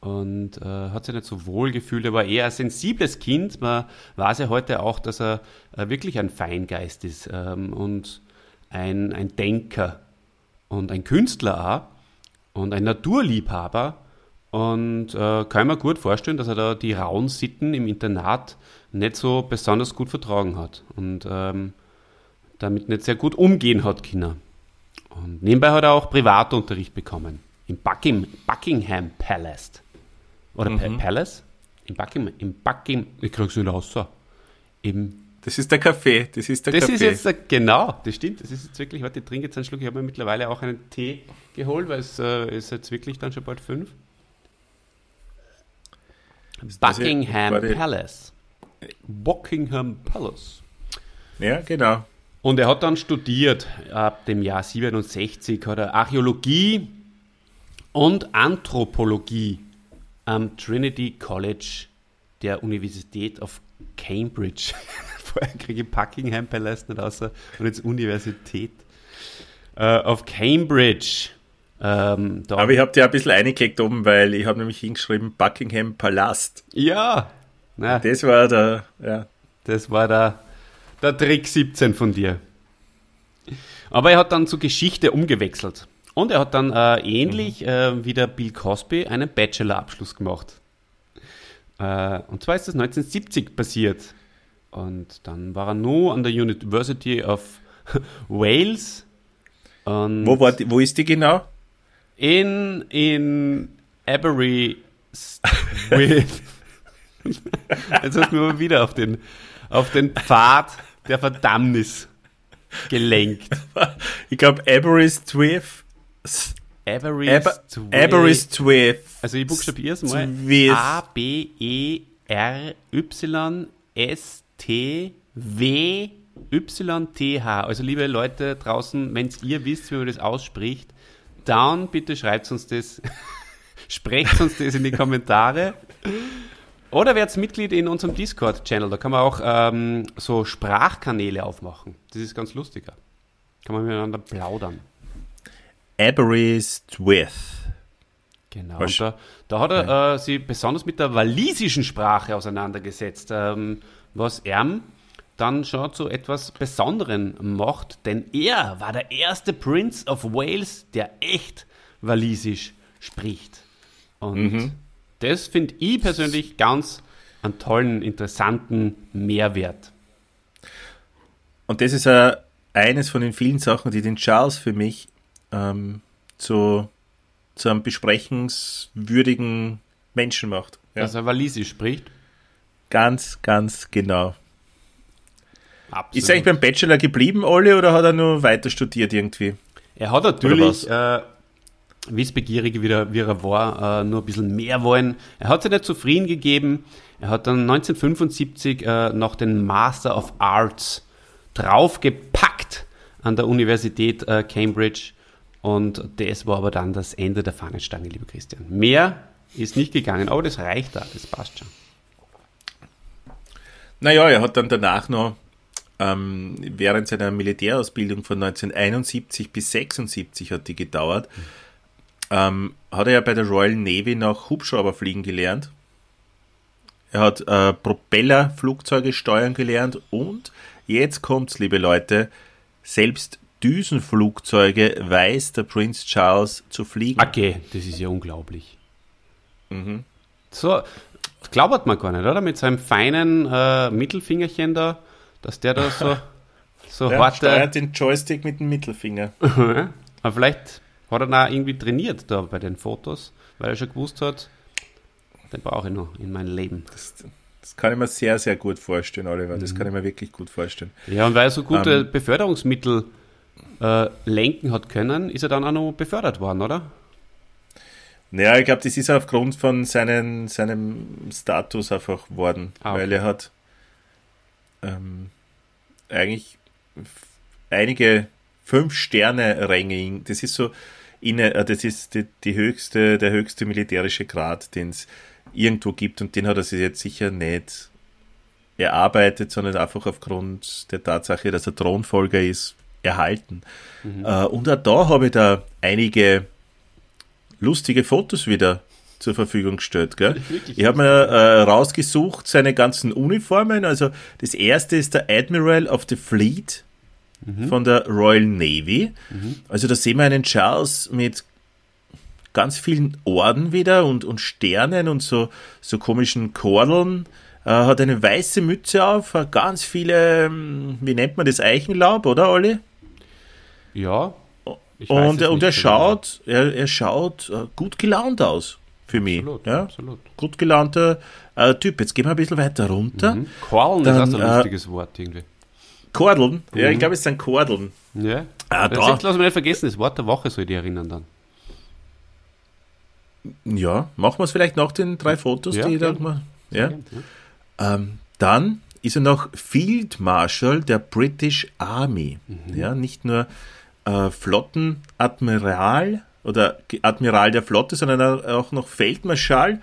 und äh, hat sich nicht so wohl gefühlt. Er war eher ein sensibles Kind. Man weiß ja heute auch, dass er äh, wirklich ein Feingeist ist ähm, und ein, ein Denker und ein Künstler auch und ein Naturliebhaber. Und äh, kann mir gut vorstellen, dass er da die rauen Sitten im Internat nicht so besonders gut vertragen hat und ähm, damit nicht sehr gut umgehen hat, Kinder. Und nebenbei hat er auch Privatunterricht bekommen im Buckingham Palace. Oder mhm. Palace? Im Buckingham, im Buckingham, ich krieg's nicht raus. So. Im das ist der Kaffee. Das ist der das Kaffee. ist jetzt der, genau, das stimmt. Das ist jetzt wirklich, warte, ich trinke jetzt einen Schluck. Ich habe mir mittlerweile auch einen Tee geholt, weil es äh, ist jetzt wirklich dann schon bald fünf. Buckingham Palace. Buckingham Palace. Ja, genau. Und er hat dann studiert, ab dem Jahr 67 hat er Archäologie und Anthropologie am Trinity College der Universität of Cambridge. Vorher kriege ich Buckingham Palace nicht außer und jetzt Universität äh, of Cambridge. Ähm, Aber ich habe dir ein bisschen eingeklickt oben, weil ich habe nämlich hingeschrieben Buckingham Palast. Ja. Na, das war der, ja. Das war der, der Trick 17 von dir. Aber er hat dann zur Geschichte umgewechselt. Und er hat dann äh, ähnlich mhm. äh, wie der Bill Cosby einen Bachelorabschluss gemacht. Äh, und zwar ist das 1970 passiert. Und dann war er nur an der University of Wales. Wo, war die, wo ist die genau? In, in Aberystwyth. Jetzt hast du mir wieder auf den, auf den Pfad der Verdammnis gelenkt. Ich glaube, Aberystwyth. Aberystwyth. Aberystwyth. Also ich buchstabiere es mal. A-B-E-R-Y-S-T-W-Y-T-H. Also liebe Leute draußen, wenn ihr wisst, wie man das ausspricht, down, bitte schreibt uns das. Sprecht uns das in die Kommentare. Oder werdet Mitglied in unserem Discord-Channel. Da kann man auch ähm, so Sprachkanäle aufmachen. Das ist ganz lustiger. Kann man miteinander plaudern. Aberystwyth. Genau. Und da, da hat er äh, sich besonders mit der walisischen Sprache auseinandergesetzt, ähm, was er dann schon zu etwas Besonderem macht, denn er war der erste Prince of Wales, der echt walisisch spricht. Und mhm. das finde ich persönlich ganz einen tollen, interessanten Mehrwert. Und das ist äh, eines von den vielen Sachen, die den Charles für mich ähm, zu, zu einem besprechenswürdigen Menschen macht. Ja. Dass er Walisisch spricht? Ganz, ganz genau. Absolut. Ist er eigentlich beim Bachelor geblieben, Olli, oder hat er nur weiter studiert irgendwie? Er hat natürlich, äh, wissbegierig wie er, wie er war, äh, nur ein bisschen mehr wollen. Er hat sich nicht zufrieden gegeben. Er hat dann 1975 äh, noch den Master of Arts draufgepackt an der Universität äh, Cambridge und das war aber dann das Ende der Fahnenstange, lieber Christian. Mehr ist nicht gegangen, aber das reicht da, das passt schon. Naja, er hat dann danach noch ähm, während seiner Militärausbildung von 1971 bis 76 hat die gedauert, ähm, hat er ja bei der Royal Navy noch Hubschrauber fliegen gelernt. Er hat äh, Propellerflugzeuge steuern gelernt und jetzt kommt's, liebe Leute, selbst Düsenflugzeuge weiß der Prince Charles zu fliegen. Okay, das ist ja unglaublich. Mhm. So, glaubert man gar nicht, oder? Mit seinem feinen äh, Mittelfingerchen da, dass der da so, so ja, harte... steuert den Joystick mit dem Mittelfinger. Aber vielleicht hat er da irgendwie trainiert da bei den Fotos, weil er schon gewusst hat, den brauche ich noch in meinem Leben. Das, das kann ich mir sehr, sehr gut vorstellen, Oliver. Das mhm. kann ich mir wirklich gut vorstellen. Ja, und weil er so gute ähm, Beförderungsmittel äh, lenken hat können, ist er dann auch noch befördert worden, oder? Naja, ich glaube, das ist aufgrund von seinen, seinem Status einfach worden, ah, okay. weil er hat ähm, eigentlich einige Fünf-Sterne-Ränge, das ist so, inne, äh, das ist die, die, höchste, der höchste militärische Grad, den es irgendwo gibt und den hat er sich jetzt sicher nicht erarbeitet, sondern einfach aufgrund der Tatsache, dass er Thronfolger ist, erhalten. Mhm. Äh, und auch da habe ich da einige lustige Fotos wieder zur Verfügung gestellt. Gell? Ich habe mir äh, rausgesucht seine ganzen Uniformen. Also das erste ist der Admiral of the Fleet mhm. von der Royal Navy. Mhm. Also da sehen wir einen Charles mit ganz vielen Orden wieder und, und Sternen und so, so komischen Kordeln. Äh, hat eine weiße Mütze auf, ganz viele, ähm, wie nennt man das, Eichenlaub, oder Olli? Ja. Und, und er schaut, er, er schaut äh, gut gelaunt aus für mich. Absolut, ja? absolut. Gut gelaunter äh, Typ. Jetzt gehen wir ein bisschen weiter runter. Mhm. Kordeln Dann, ist auch ein lustiges Wort irgendwie. Kordeln? Mhm. Ja, ich glaube, es sind Kordeln. Ja. Ah, da. Lass mich nicht vergessen, das Wort der Woche soll ich dich erinnern dann. Ja, machen wir es vielleicht nach den drei Fotos, ja, die ich da ja. ja. Ähm, Dann ist er noch Field Marshal der British Army. Mhm. Ja, nicht nur äh, Flottenadmiral oder Admiral der Flotte, sondern auch noch Feldmarschall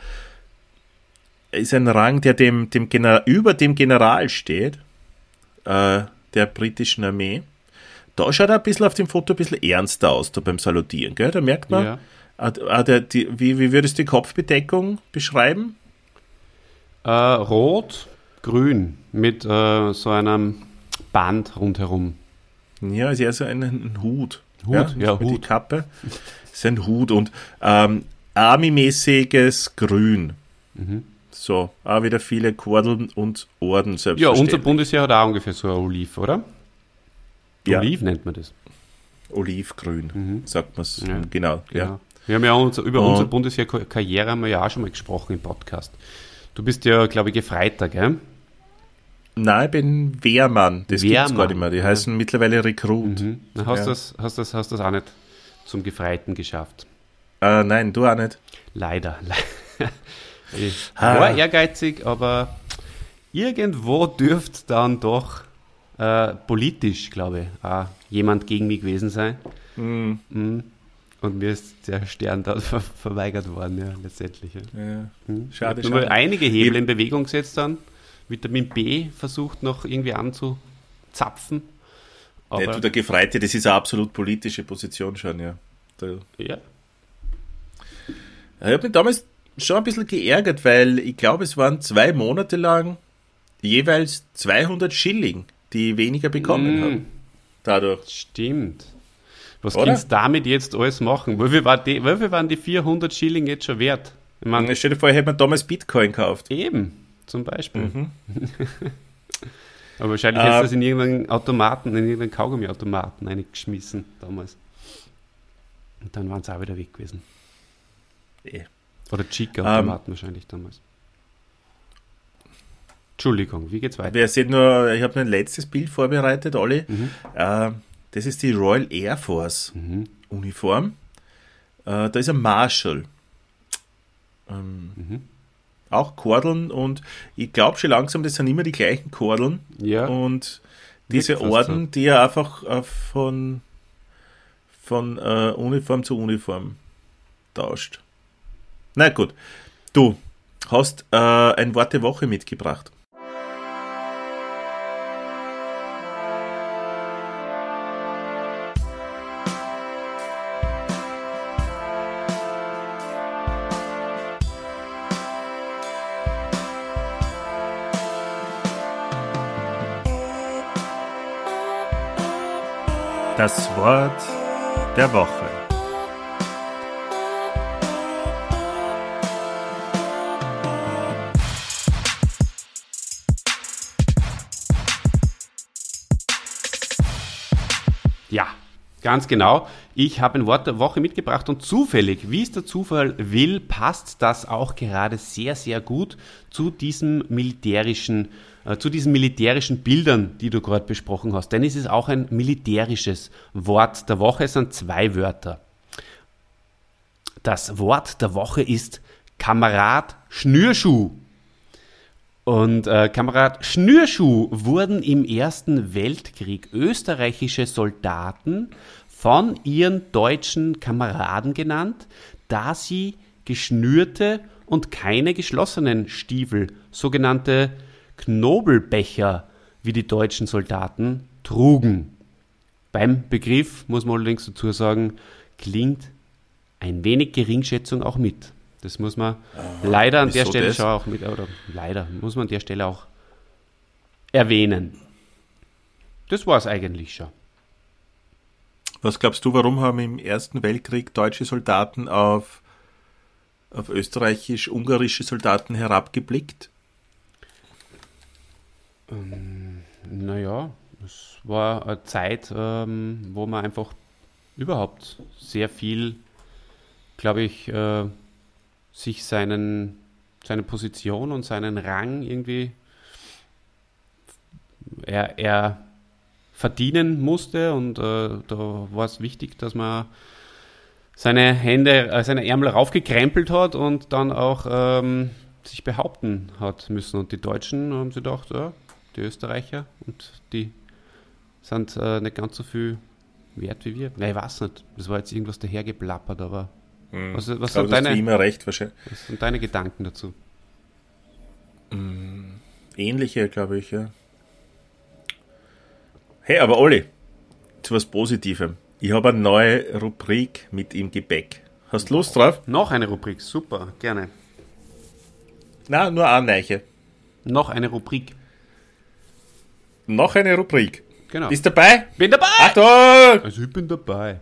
ist ein Rang, der dem, dem General, über dem General steht, äh, der britischen Armee. Da schaut er ein bisschen auf dem Foto ein bisschen ernster aus, da beim Salutieren, gell? Da merkt man, ja. ah, ah der, die, wie, wie würdest du die Kopfbedeckung beschreiben? Äh, rot, grün, mit äh, so einem Band rundherum. Ja, ist eher so ein, ein Hut. Hut, ja, ja Hut. Die Kappe ist ein Hut und ähm, Army-mäßiges Grün. Mhm. So, auch wieder viele Kordeln und Orden Ja, unser Bundesheer hat auch ungefähr so ein Oliv, oder? Ja. Oliv nennt man das. Olivgrün, mhm. sagt man es. Ja. Genau, genau. Ja. Wir haben ja unser, über und, unsere Bundesheer-Karriere haben wir ja auch schon mal gesprochen im Podcast. Du bist ja, glaube ich, Gefreiter, gell? Nein, ich bin Wehrmann. Das gibt es gar nicht mehr. Die ja. heißen mittlerweile Rekrut. Mhm. Hast, ja. das, hast, das, hast das auch nicht zum Gefreiten geschafft? Äh, nein, du auch nicht. Leider. ich ah. war ehrgeizig, aber irgendwo dürfte dann doch äh, politisch, glaube ich, auch jemand gegen mich gewesen sein. Mhm. Mhm. Und mir ist der Stern da ver verweigert worden, ja, letztendlich. Ja. Mhm. Schade, ich schade. einige Hebel in Bewegung gesetzt dann. Vitamin B versucht noch irgendwie anzuzapfen. Aber du, der Gefreite, das ist eine absolut politische Position schon, ja. Da, ja. Ich habe mich damals schon ein bisschen geärgert, weil ich glaube, es waren zwei Monate lang jeweils 200 Schilling, die weniger bekommen mm. haben. Dadurch. Stimmt. Was kannst du damit jetzt alles machen? Wie viel, war die, wie viel waren die 400 Schilling jetzt schon wert? Ich meine, stell dir vor, ich hätte man damals Bitcoin gekauft. Eben, zum Beispiel. Mhm. Aber wahrscheinlich hättest du das in irgendeinen Automaten, in irgendeinen Kaugummiautomaten eingeschmissen damals. Und dann waren sie auch wieder weg gewesen. Eh. Oder Chica-Automaten ähm. wahrscheinlich damals. Entschuldigung, wie geht's weiter? Wer sieht nur, ich habe ein letztes Bild vorbereitet, Olli. Mhm. Äh, das ist die Royal Air Force mhm. Uniform. Äh, da ist ein Marshall. Ähm, mhm. Auch Kordeln und ich glaube schon langsam, das sind immer die gleichen Kordeln. Ja. Und diese Orden, so. die er einfach äh, von, von äh, Uniform zu Uniform tauscht. Na gut, du hast äh, ein Wort der Woche mitgebracht. Das Wort der Woche. Ja, ganz genau. Ich habe ein Wort der Woche mitgebracht und zufällig, wie es der Zufall will, passt das auch gerade sehr, sehr gut zu diesem militärischen äh, zu diesen militärischen Bildern, die du gerade besprochen hast. Denn es ist auch ein militärisches Wort der Woche. Es sind zwei Wörter. Das Wort der Woche ist Kamerad Schnürschuh. Und äh, Kamerad Schnürschuh wurden im Ersten Weltkrieg österreichische Soldaten von ihren deutschen Kameraden genannt, da sie geschnürte und keine geschlossenen Stiefel, sogenannte Knobelbecher, wie die deutschen Soldaten trugen. Beim Begriff, muss man allerdings dazu sagen, klingt ein wenig Geringschätzung auch mit. Das muss man Aha, leider an der Stelle das? schon auch mit, oder leider muss man an der Stelle auch erwähnen. Das war es eigentlich schon. Was glaubst du, warum haben im Ersten Weltkrieg deutsche Soldaten auf, auf österreichisch-ungarische Soldaten herabgeblickt? Ähm, naja, es war eine Zeit, ähm, wo man einfach überhaupt sehr viel, glaube ich, äh, sich seinen, seine Position und seinen Rang irgendwie er, er verdienen musste und äh, da war es wichtig, dass man seine Hände, äh, seine Ärmel raufgekrempelt hat und dann auch ähm, sich behaupten hat müssen. Und die Deutschen haben sich gedacht, ja, die Österreicher, und die sind äh, nicht ganz so viel wert wie wir. Nein, ich weiß nicht. Das war jetzt irgendwas dahergeplappert, aber hm. was, was, sind deine, immer recht, wahrscheinlich. was sind deine Gedanken dazu? Mm, ähnliche, glaube ich, ja. Hey, aber Olli, zu was Positivem. Ich habe eine neue Rubrik mit im Gepäck. Hast du Lust drauf? Noch eine Rubrik, super, gerne. Na, nur eine Neiche. Noch eine Rubrik. Noch eine Rubrik. Genau. Bist dabei? Bin dabei! Achtung! Also ich bin dabei.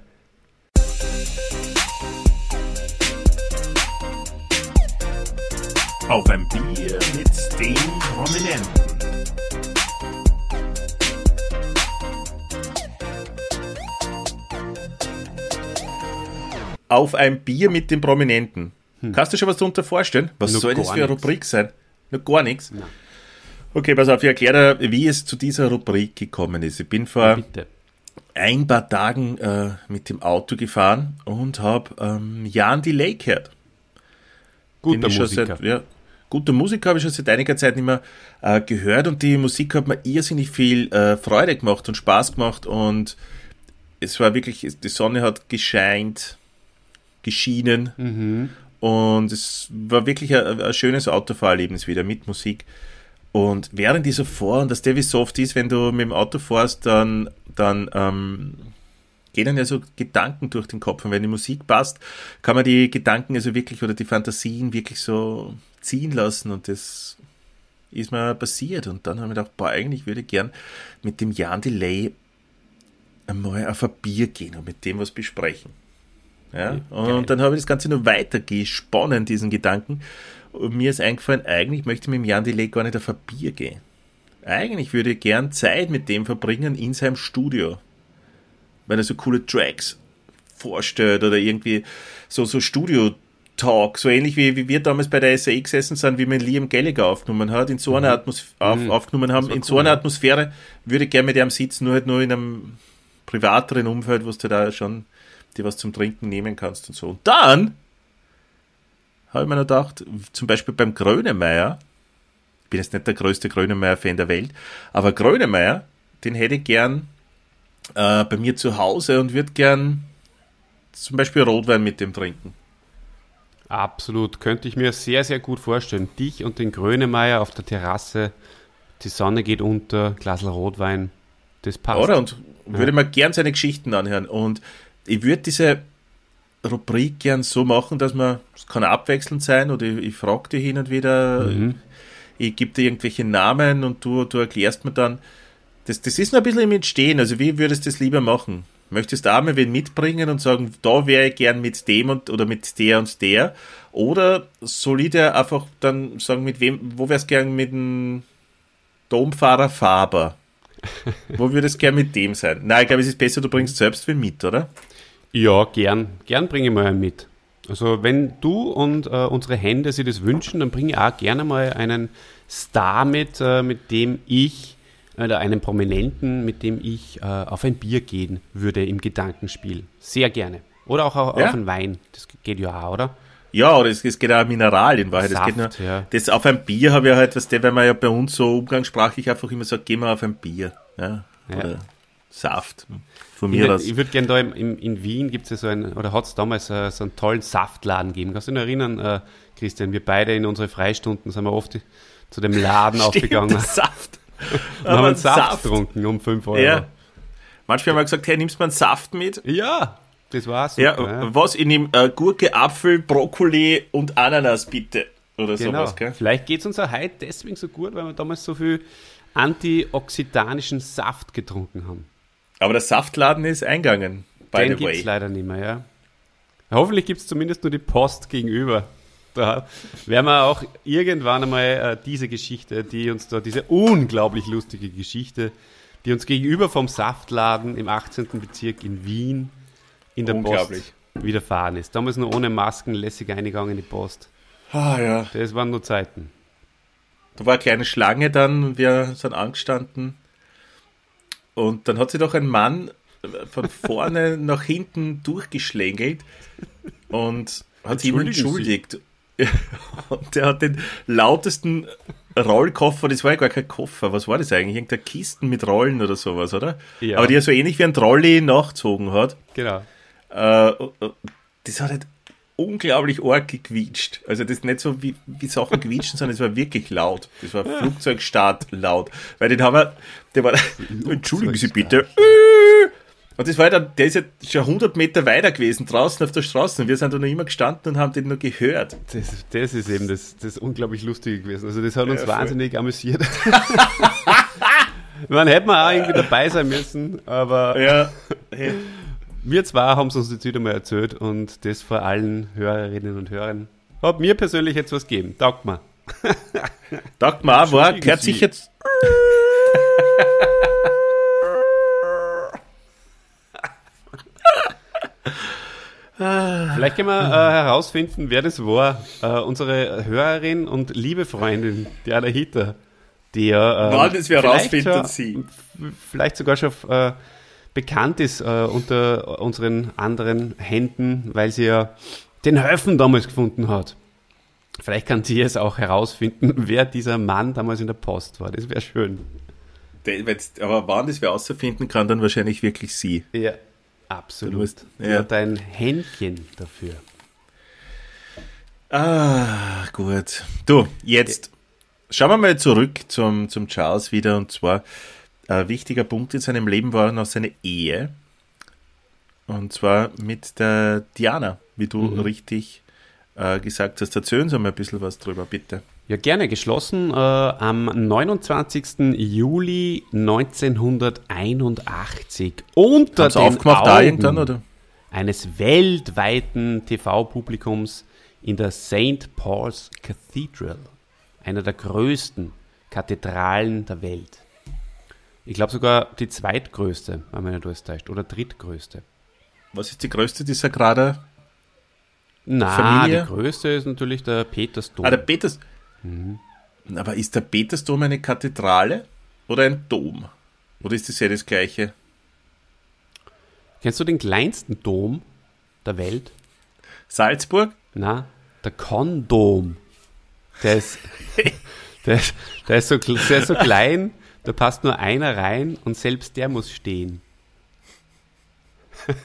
Auf ein Bier mit den Prominenten. Auf ein Bier mit den Prominenten. Hm. Kannst du schon was darunter vorstellen? Was Nur soll das für eine nix. Rubrik sein? Noch gar nichts. Okay, pass auf, ich erkläre dir, wie es zu dieser Rubrik gekommen ist. Ich bin vor ein paar Tagen äh, mit dem Auto gefahren und habe ähm, Jan Delay gehört. Guter Musiker. Seit, ja, guter Musiker habe ich schon seit einiger Zeit nicht mehr äh, gehört und die Musik hat mir irrsinnig viel äh, Freude gemacht und Spaß gemacht und es war wirklich, die Sonne hat gescheint, geschienen mhm. und es war wirklich ein, ein schönes Autofahrerlebnis wieder mit Musik. Und während dieser Vor- dass der wie so oft ist, wenn du mit dem Auto fährst, dann, dann ähm, gehen dann ja so Gedanken durch den Kopf. Und wenn die Musik passt, kann man die Gedanken also wirklich oder die Fantasien wirklich so ziehen lassen und das ist mir passiert. Und dann haben wir gedacht, boah, eigentlich würde ich gern mit dem Jan Delay einmal auf ein Bier gehen und mit dem was besprechen. Ja? Und dann habe ich das Ganze nur weiter gesponnen, diesen Gedanken. Und mir ist eingefallen, eigentlich möchte ich mit dem Jan Delay gar nicht auf ein Bier gehen. Eigentlich würde ich gern Zeit mit dem verbringen in seinem Studio. Weil er so coole Tracks vorstellt oder irgendwie so, so Studio Talk, so ähnlich wie, wie wir damals bei der SAE gesessen sind, wie man Liam Gallagher aufgenommen hat, in so einer mhm. Atmos auf, mhm. aufgenommen haben, in cool, so einer Atmosphäre, würde ich gerne mit ihm sitzen, nur halt nur in einem privateren Umfeld, wo du da schon dir was zum Trinken nehmen kannst und so. Und dann habe ich mir gedacht, zum Beispiel beim Grönemeyer, ich bin jetzt nicht der größte Grönemeyer-Fan der Welt, aber Grönemeyer, den hätte ich gern äh, bei mir zu Hause und würde gern zum Beispiel Rotwein mit dem trinken. Absolut, könnte ich mir sehr, sehr gut vorstellen. Dich und den Grönemeyer auf der Terrasse, die Sonne geht unter, Glas Rotwein, das passt. Oder? Und ja. würde mir gern seine Geschichten anhören. Und ich würde diese Rubrik gern so machen, dass man, es kann abwechselnd sein oder ich, ich frage dich hin und wieder, mhm. ich gebe dir irgendwelche Namen und du, du erklärst mir dann, das, das ist noch ein bisschen im Entstehen, also wie würdest du das lieber machen? Möchtest du auch mal wen mitbringen und sagen, da wäre ich gern mit dem und oder mit der und der? Oder soll ich dir einfach dann sagen, mit wem, wo wärst du gern mit dem Domfahrer Faber? wo würdest du gern mit dem sein? Nein, ich glaube, es ist besser, du bringst selbst wen mit, oder? Ja, gern. Gern bringe ich mal einen mit. Also wenn du und äh, unsere Hände sich das wünschen, dann bringe ich auch gerne mal einen Star mit, äh, mit dem ich oder einen Prominenten, mit dem ich äh, auf ein Bier gehen würde im Gedankenspiel. Sehr gerne. Oder auch auf, ja? auf einen Wein. Das geht ja auch, oder? Ja, oder es, es geht auch Mineral in Wahrheit. Saft, das, geht nur, ja. das auf ein Bier habe ich halt, was der, weil man ja bei uns so umgangssprachlich einfach immer sagt, gehen wir auf ein Bier. Ja? Oder ja. Saft. Von mir ich aus. Ich würde gerne da im, in Wien gibt es ja so einen, oder hat es damals uh, so einen tollen Saftladen gegeben. Kannst du dich noch erinnern, uh, Christian? Wir beide in unsere Freistunden sind wir oft zu dem Laden Stimmt, aufgegangen. Saft. und haben einen Saft, Saft getrunken um 5 Euro. Ja. Manchmal haben wir gesagt, hey, nimmst du mal einen Saft mit? Ja, das war's. Ja, ja, was? Ich nehme äh, Gurke, Apfel, Brokkoli und Ananas, bitte. Oder genau. sowas, gell? Vielleicht geht es uns auch heute deswegen so gut, weil wir damals so viel antioxidanischen Saft getrunken haben. Aber der Saftladen ist eingegangen, by Den the way. leider nicht mehr, ja. Hoffentlich gibt es zumindest nur die Post gegenüber da werden wir auch irgendwann einmal äh, diese Geschichte, die uns da, diese unglaublich lustige Geschichte, die uns gegenüber vom Saftladen im 18. Bezirk in Wien in der Post widerfahren ist. Damals nur ohne Masken lässig eingegangen in die Post. Ah ja. Das waren nur Zeiten. Da war eine kleine Schlange dann, wir sind angestanden und dann hat sich doch ein Mann von vorne nach hinten durchgeschlängelt und hat sich entschuldigt. Und der hat den lautesten Rollkoffer, das war ja gar kein Koffer, was war das eigentlich? Irgendeine Kisten mit Rollen oder sowas, oder? Ja. Aber die ja so ähnlich wie ein Trolley nachgezogen hat. Genau. Äh, das hat halt unglaublich arg gequietscht. Also das ist nicht so wie, wie Sachen quietschen, sondern es war wirklich laut. Das war Flugzeugstart laut. Weil den haben wir, der war, entschuldigen Sie bitte, und das war dann, der ist ja schon 100 Meter weiter gewesen, draußen auf der Straße. Und wir sind da noch immer gestanden und haben den nur gehört. Das, das ist eben das, das unglaublich Lustige gewesen. Also das hat uns ja, wahnsinnig amüsiert. Man hätte man auch irgendwie dabei sein müssen, aber ja. Wir zwei haben es uns jetzt wieder mal erzählt und das vor allen Hörerinnen und Hörern. Hat mir persönlich jetzt was gegeben. Taugt mir. Taugt mir auch, war, gehört sich jetzt. Vielleicht können wir äh, herausfinden, wer das war. Äh, unsere Hörerin und liebe Freundin, Diana Hita, die ja. Äh, Wann das wir herausfinden, sie. Vielleicht sogar schon äh, bekannt ist äh, unter unseren anderen Händen, weil sie ja den Höfen damals gefunden hat. Vielleicht kann sie es auch herausfinden, wer dieser Mann damals in der Post war. Das wäre schön. Aber wann das wer herausfinden kann, dann wahrscheinlich wirklich sie. Ja, absolut. Du, musst, ja. dein Händchen dafür. Ah, gut. Du, jetzt schauen wir mal zurück zum, zum Charles wieder. Und zwar, ein wichtiger Punkt in seinem Leben war noch seine Ehe. Und zwar mit der Diana, wie du mhm. richtig äh, gesagt hast. Erzählen Sie mal ein bisschen was drüber, bitte. Ja, gerne. Geschlossen äh, am 29. Juli 1981 unter den aufgemacht Augen da oder? eines weltweiten TV-Publikums in der St. Paul's Cathedral, einer der größten Kathedralen der Welt. Ich glaube sogar die zweitgrößte, wenn man nicht alles täuscht, oder drittgrößte. Was ist die größte dieser gerade? Na, Familie? die größte ist natürlich der Petersdom. Ah, der Peters. Mhm. Aber ist der Petersdom eine Kathedrale oder ein Dom? Oder ist das ja das gleiche? Kennst du den kleinsten Dom der Welt? Salzburg? Na, der Kondom. Der ist, der, der, ist so, der ist so klein, da passt nur einer rein und selbst der muss stehen.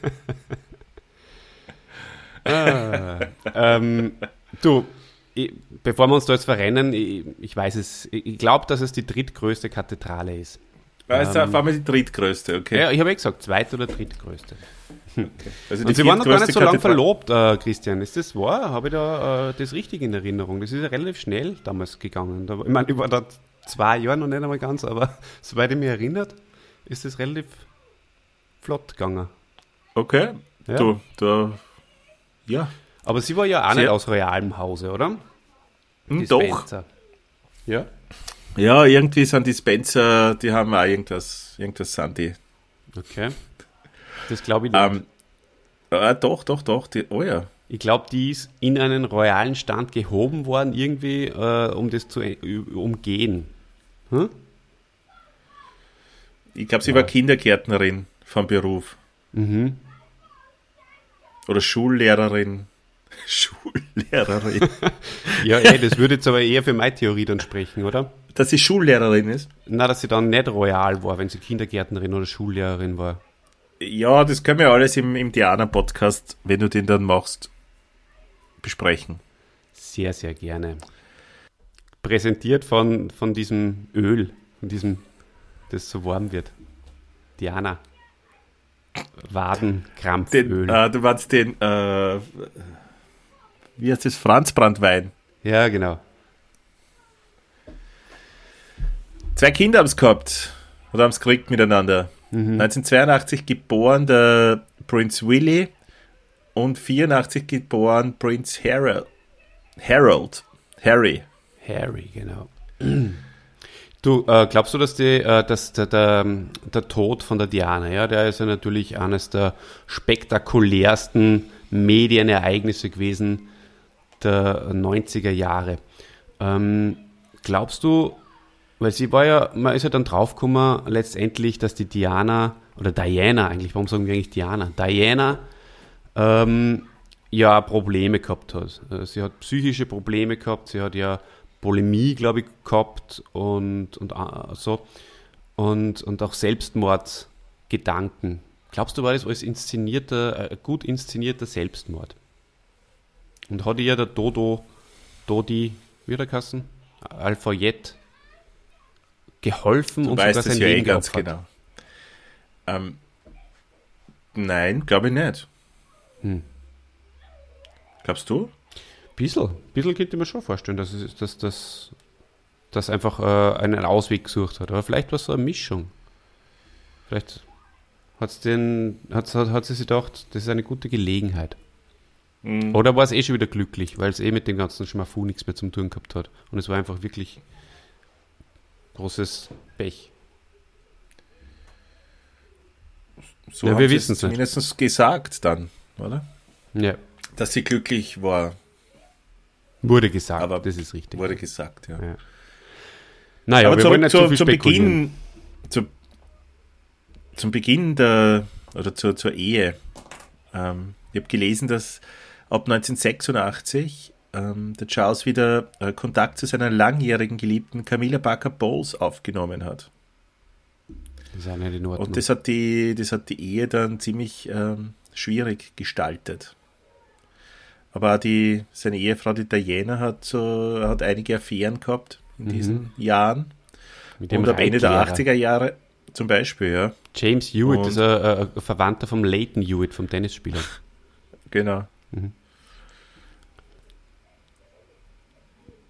ah, ähm, du, ich, bevor wir uns da jetzt verrennen, ich, ich weiß es, ich glaube, dass es die drittgrößte Kathedrale ist. Weißt du, ähm, auf die drittgrößte, okay. Ja, ich habe eh gesagt, zweite oder drittgrößte. Okay. Also Und Sie waren noch gar nicht so lange verlobt, äh, Christian. Ist das wahr? Habe ich da äh, das richtig in Erinnerung? Das ist ja relativ schnell damals gegangen. Da, ich meine, ich war da zwei Jahre noch nicht einmal ganz, aber soweit ich mich erinnert, ist das relativ flott gegangen. Okay. Ja. Du, du, ja. Aber sie war ja auch sie nicht aus realem Hause, oder? Die Doch. Spencer. Ja? Ja, irgendwie sind die Spencer, die haben auch irgendwas, irgendwas sind die. Okay. Das glaube ich nicht. Ähm, äh, doch, doch, doch. Die, oh ja. Ich glaube, die ist in einen royalen Stand gehoben worden, irgendwie, äh, um das zu umgehen. Hm? Ich glaube, sie ja. war Kindergärtnerin vom Beruf. Mhm. Oder Schullehrerin. Schullehrerin. ja, ey, das würde jetzt aber eher für meine Theorie dann sprechen, oder? Dass sie Schullehrerin ist? Na, dass sie dann nicht royal war, wenn sie Kindergärtnerin oder Schullehrerin war. Ja, das können wir alles im, im Diana-Podcast, wenn du den dann machst, besprechen. Sehr, sehr gerne. Präsentiert von, von diesem Öl, von diesem, das so warm wird. Diana. Wadenkrampföl. Den, äh, du meinst den, äh, wie heißt das, Franzbrandwein? Ja, genau. Zwei Kinder haben es gehabt oder haben es gekriegt miteinander. Mhm. 1982 geboren der Prinz Willy und 84 geboren Prinz Harold. Harold. Harry. Harry, genau. Du, äh, glaubst du, dass, die, äh, dass der, der, der, Tod von der Diana, ja, der ist ja natürlich eines der spektakulärsten Medienereignisse gewesen der 90er Jahre. Ähm, glaubst du, weil sie war ja, man ist ja dann draufgekommen, letztendlich, dass die Diana, oder Diana eigentlich, warum sagen wir eigentlich Diana? Diana, ähm, ja, Probleme gehabt hat. Äh, sie hat psychische Probleme gehabt, sie hat ja Bulimie, glaube ich, gehabt und, und so. Und, und auch Selbstmordgedanken. Glaubst du, war das alles inszenierter, äh, gut inszenierter Selbstmord? Und hat ihr der Dodo, Dodi, wie der Kassen? Alpha-Jet geholfen du und weißt sogar sein ja eh ganz genau. Ähm, nein, glaube ich nicht. Hm. Glaubst du? Bissl, bissl könnte mir schon vorstellen, dass es dass, dass, dass einfach äh, einen Ausweg gesucht hat. Aber vielleicht war es so eine Mischung. Vielleicht hat's den, hat's, hat, hat sie sich gedacht, das ist eine gute Gelegenheit. Mhm. Oder war es eh schon wieder glücklich, weil es eh mit dem ganzen Schmafu nichts mehr zum tun gehabt hat. Und es war einfach wirklich großes Pech. So Ja, wir wissen's nicht. zumindest gesagt dann, oder? Ja, Dass sie glücklich war, wurde gesagt, Aber das ist richtig. wurde gesagt, ja. Ja. Naja, Aber wir wollen zurück nicht zu, zu viel zum spekulieren. Beginn, zu, zum Beginn der, oder zur, zur Ehe. Ähm, ich habe gelesen, dass ab 1986 ähm, der Charles wieder äh, Kontakt zu seiner langjährigen Geliebten Camilla Parker Bowles aufgenommen hat. Das ist auch nicht in Ordnung. Und das hat die, das hat die Ehe dann ziemlich ähm, schwierig gestaltet. Aber auch die, seine Ehefrau, die Diana, hat, so, hat einige Affären gehabt in diesen Jahren. Mit dem Und ab Ende der Reitlehrer. 80er Jahre zum Beispiel, ja. James Hewitt Und- ist ein, ein, Verwandter vom Leighton Hewitt, vom Tennisspieler. Genau. Mhm.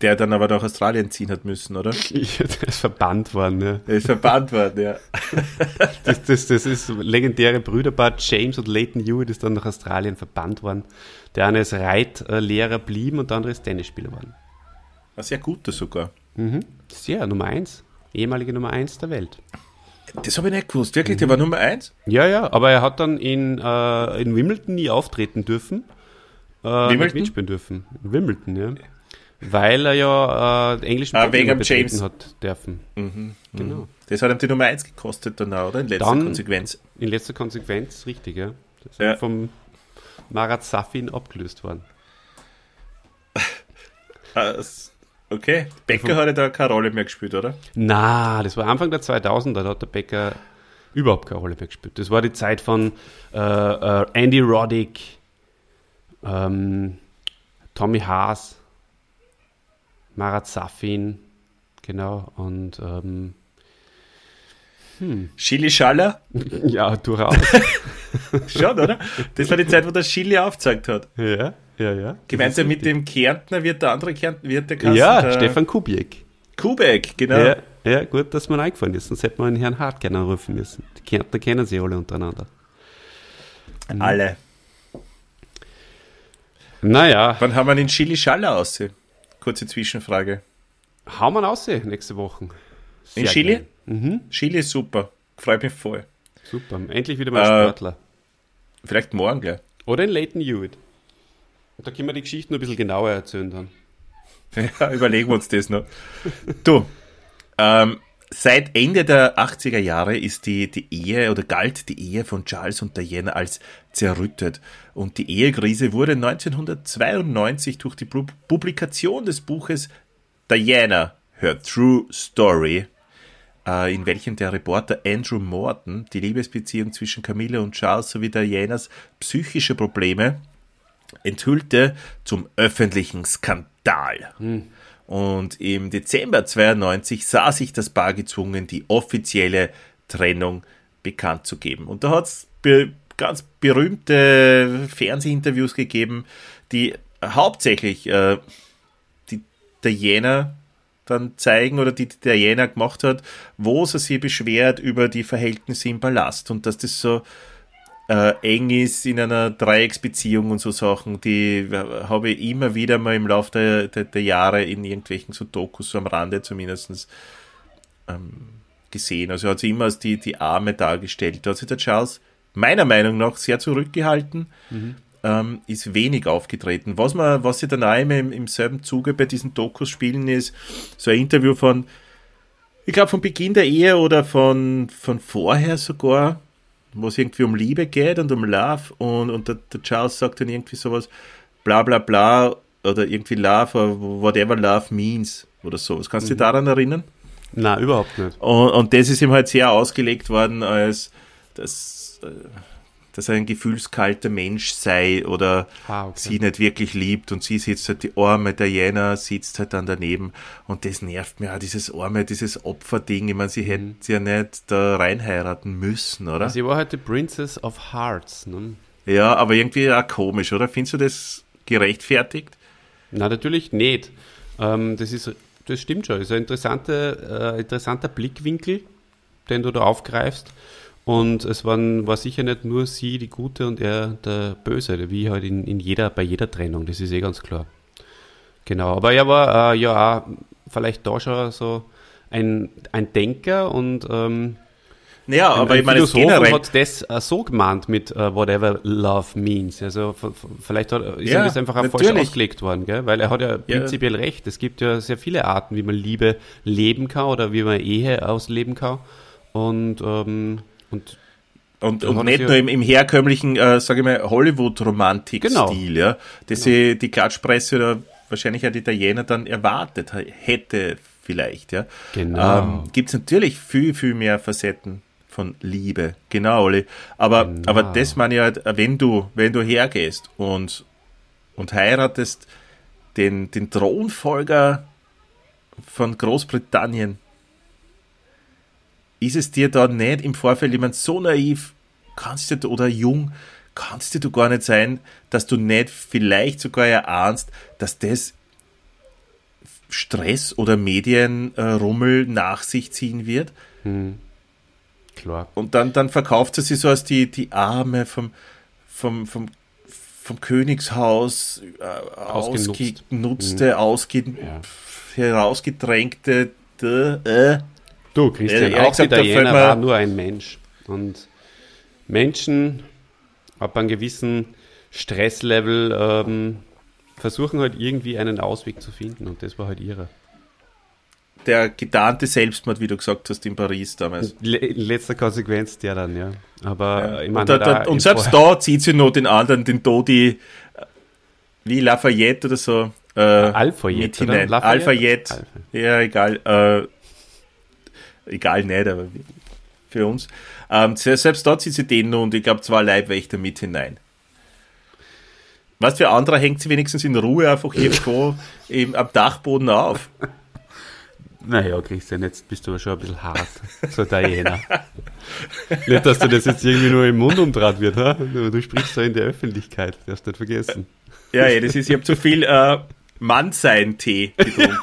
Der dann aber nach Australien ziehen hat müssen, oder? Der ist verbannt worden, ja. Der ist verbannt worden, ja. Das, das, das ist legendäre Brüderpaar. James und Leighton Hewitt ist dann nach Australien verbannt worden. Der eine ist Reitlehrer blieben und der andere ist Tennisspieler geworden. War sehr guter sogar. Mhm. Sehr, Nummer eins. Ehemalige Nummer eins der Welt. Das habe ich nicht gewusst. Wirklich, der war Nummer eins? Ja, ja, aber er hat dann in, äh, in Wimbledon nie auftreten dürfen. Äh, nicht Wimbledon? mitspielen dürfen. In Wimbledon, ja. Weil er ja äh, englischen Ah, wegen James. hat dürfen. Genau. Das hat ihm die Nummer eins gekostet dann auch, oder? In letzter Dann- Konsequenz. In letzter Konsequenz, richtig, ja. Das Ja. vom Marat Safin abgelöst worden. Ah, Okay. Becker hat ja da keine Rolle mehr gespielt, oder? Na, das war Anfang der 2000er, da hat der Becker überhaupt keine Rolle mehr gespielt. Das war die Zeit von äh, äh, Andy Roddick, ähm, Tommy Haas, Marat Safin, genau, und ähm, Chili Schaller? ja, durchaus. Schon, oder? Das war die Zeit, wo der Chili aufgezeigt hat. ja, ja, ja. Gemeinsam mit dem Kärntner wird der andere Kärntner, wird der Kassen, Ja, der Stefan Kubiek. Kubek, genau. Ja, ja, gut, dass mir eingefallen ist, sonst hätte man den Herrn Hart gerne anrufen müssen. Die Kärntner kennen sie alle untereinander. Alle. Naja, Wann haben wir den Chili Schaller aussehen? Kurze Zwischenfrage. hauen wir raus nächste Woche. In Sehr Chili? geil. Mhm, Chili ist super. Freut mich voll. Super. Endlich wieder mal Äh, Sportler. Vielleicht morgen gleich. Oder in Leighton Hewitt. Da können wir die Geschichte noch ein bisschen genauer erzählen dann. Ja, überlegen wir uns das noch. Du, ähm, seit Ende der 80er Jahre ist die, die Ehe oder galt die Ehe von Charles und Diana als zerrüttet. Und die Ehekrise wurde 1992 durch die Pub- Publikation des Buches Diana, Her True Story, in welchem der Reporter Andrew Morton die Liebesbeziehung zwischen Camilla und Charles sowie Dianas psychische Probleme enthüllte zum öffentlichen Skandal. Und im Dezember 92 sah sich das Paar gezwungen, die offizielle Trennung bekannt zu geben. Und da hat es be ganz berühmte Fernsehinterviews gegeben, die hauptsächlich äh, die Diana dann zeigen oder die die Diana gemacht hat, wo sie sich beschwert über die Verhältnisse im Palast und dass das so äh, eng ist in einer Dreiecksbeziehung und so Sachen, die äh, habe ich immer wieder mal im Laufe der, der, der Jahre in irgendwelchen so Dokus, so am Rande zumindest ähm, gesehen. Also hat sie immer als die, die Arme dargestellt. Da hat sich der Charles meiner Meinung nach sehr zurückgehalten, ähm, ist wenig aufgetreten. Was man, was sie dann auch immer im, im selben Zuge bei diesen Dokus spielen, ist so ein Interview von, ich glaube, von Beginn der Ehe oder von, von vorher sogar, wo es irgendwie um Liebe geht und um Love und, und der, der Charles sagt dann irgendwie sowas, bla bla bla oder irgendwie Love, or whatever Love means oder sowas. Kannst du dich daran erinnern? Na, überhaupt nicht. Und, und das ist ihm halt sehr ausgelegt worden als das, äh, dass er ein gefühlskalter Mensch sei oder ah, okay. sie nicht wirklich liebt und sie sitzt halt, die arme Diana sitzt halt dann daneben und das nervt mir auch, dieses arme, dieses Opferding, ich meine, sie mhm. hätten sie ja nicht da reinheiraten müssen, oder? Sie war halt die Princess of Hearts, ne? Ja, aber irgendwie auch komisch, oder? Findest du das gerechtfertigt? Na, natürlich nicht. Ähm, das ist, das stimmt schon, das ist ein interessanter, äh, interessanter Blickwinkel, den du da aufgreifst. Und es waren, war sicher nicht nur sie die Gute und er der Böse, wie halt in, in jeder, bei jeder Trennung, das ist eh ganz klar. Genau, aber er war äh, ja auch vielleicht da schon so ein, ein Denker und ähm, ja, aber ein, ich meine, generell hat das äh, so gemeint mit uh, whatever love means. Also vielleicht hat, ist ja, ihm das einfach auch falsch ausgelegt worden, gell? weil er hat ja, ja prinzipiell recht. Es gibt ja sehr viele Arten, wie man Liebe leben kann oder wie man Ehe ausleben kann. Und ähm, und, und, und nicht nur im, im herkömmlichen, äh, sage ich mal, Hollywood-Romantik-Stil, genau. ja, dass genau. sie die Klatschpresse oder wahrscheinlich auch die Italiener dann erwartet hätte, vielleicht, ja. Genau. Ähm, Gibt es natürlich viel, viel mehr Facetten von Liebe. Genau, Olli. Aber, genau. aber das meine ich halt, wenn du, wenn du hergehst und, und heiratest den, den Thronfolger von Großbritannien, ist es dir da nicht im Vorfeld jemand so naiv, kannst du oder jung, kannst du gar nicht sein, dass du nicht vielleicht sogar erahnst, dass das Stress oder Medienrummel nach sich ziehen wird? Hm. Klar. Und dann, dann verkauft sie sich so als die, die Arme vom, vom, vom, vom Königshaus äh, ausgenutzte, hm. ausge, ja. herausgedrängte, äh, Du, Christian, ja, auch gesagt, der Italiener war nur ein Mensch. Und Menschen ab einem gewissen Stresslevel ähm, versuchen halt irgendwie einen Ausweg zu finden und das war halt ihre. Der getarnte Selbstmord, wie du gesagt hast, in Paris damals. in letzter Konsequenz der dann, ja. Aber ja. ich meine, und, da, und selbst da zieht sie noch den anderen, den Dodi, wie Lafayette oder so. Äh, Alfayette, mit hinein. Lafayette? Alfayette. Ja, egal. Äh, egal nicht, aber für uns. Ähm, selbst dort sind sie den und ich glaube zwei Leibwächter mit hinein. Was für andere hängt sie wenigstens in Ruhe einfach irgendwo eben am Dachboden auf. Naja, Christian, jetzt bist du aber schon ein bisschen hart, so Diana. nicht, dass du das jetzt irgendwie nur im Mund umdraht wird, ha? du sprichst so in der Öffentlichkeit, darfst nicht vergessen. Ja, ja, das ist, ich habe zu viel äh, Mannsein-Tee getrunken.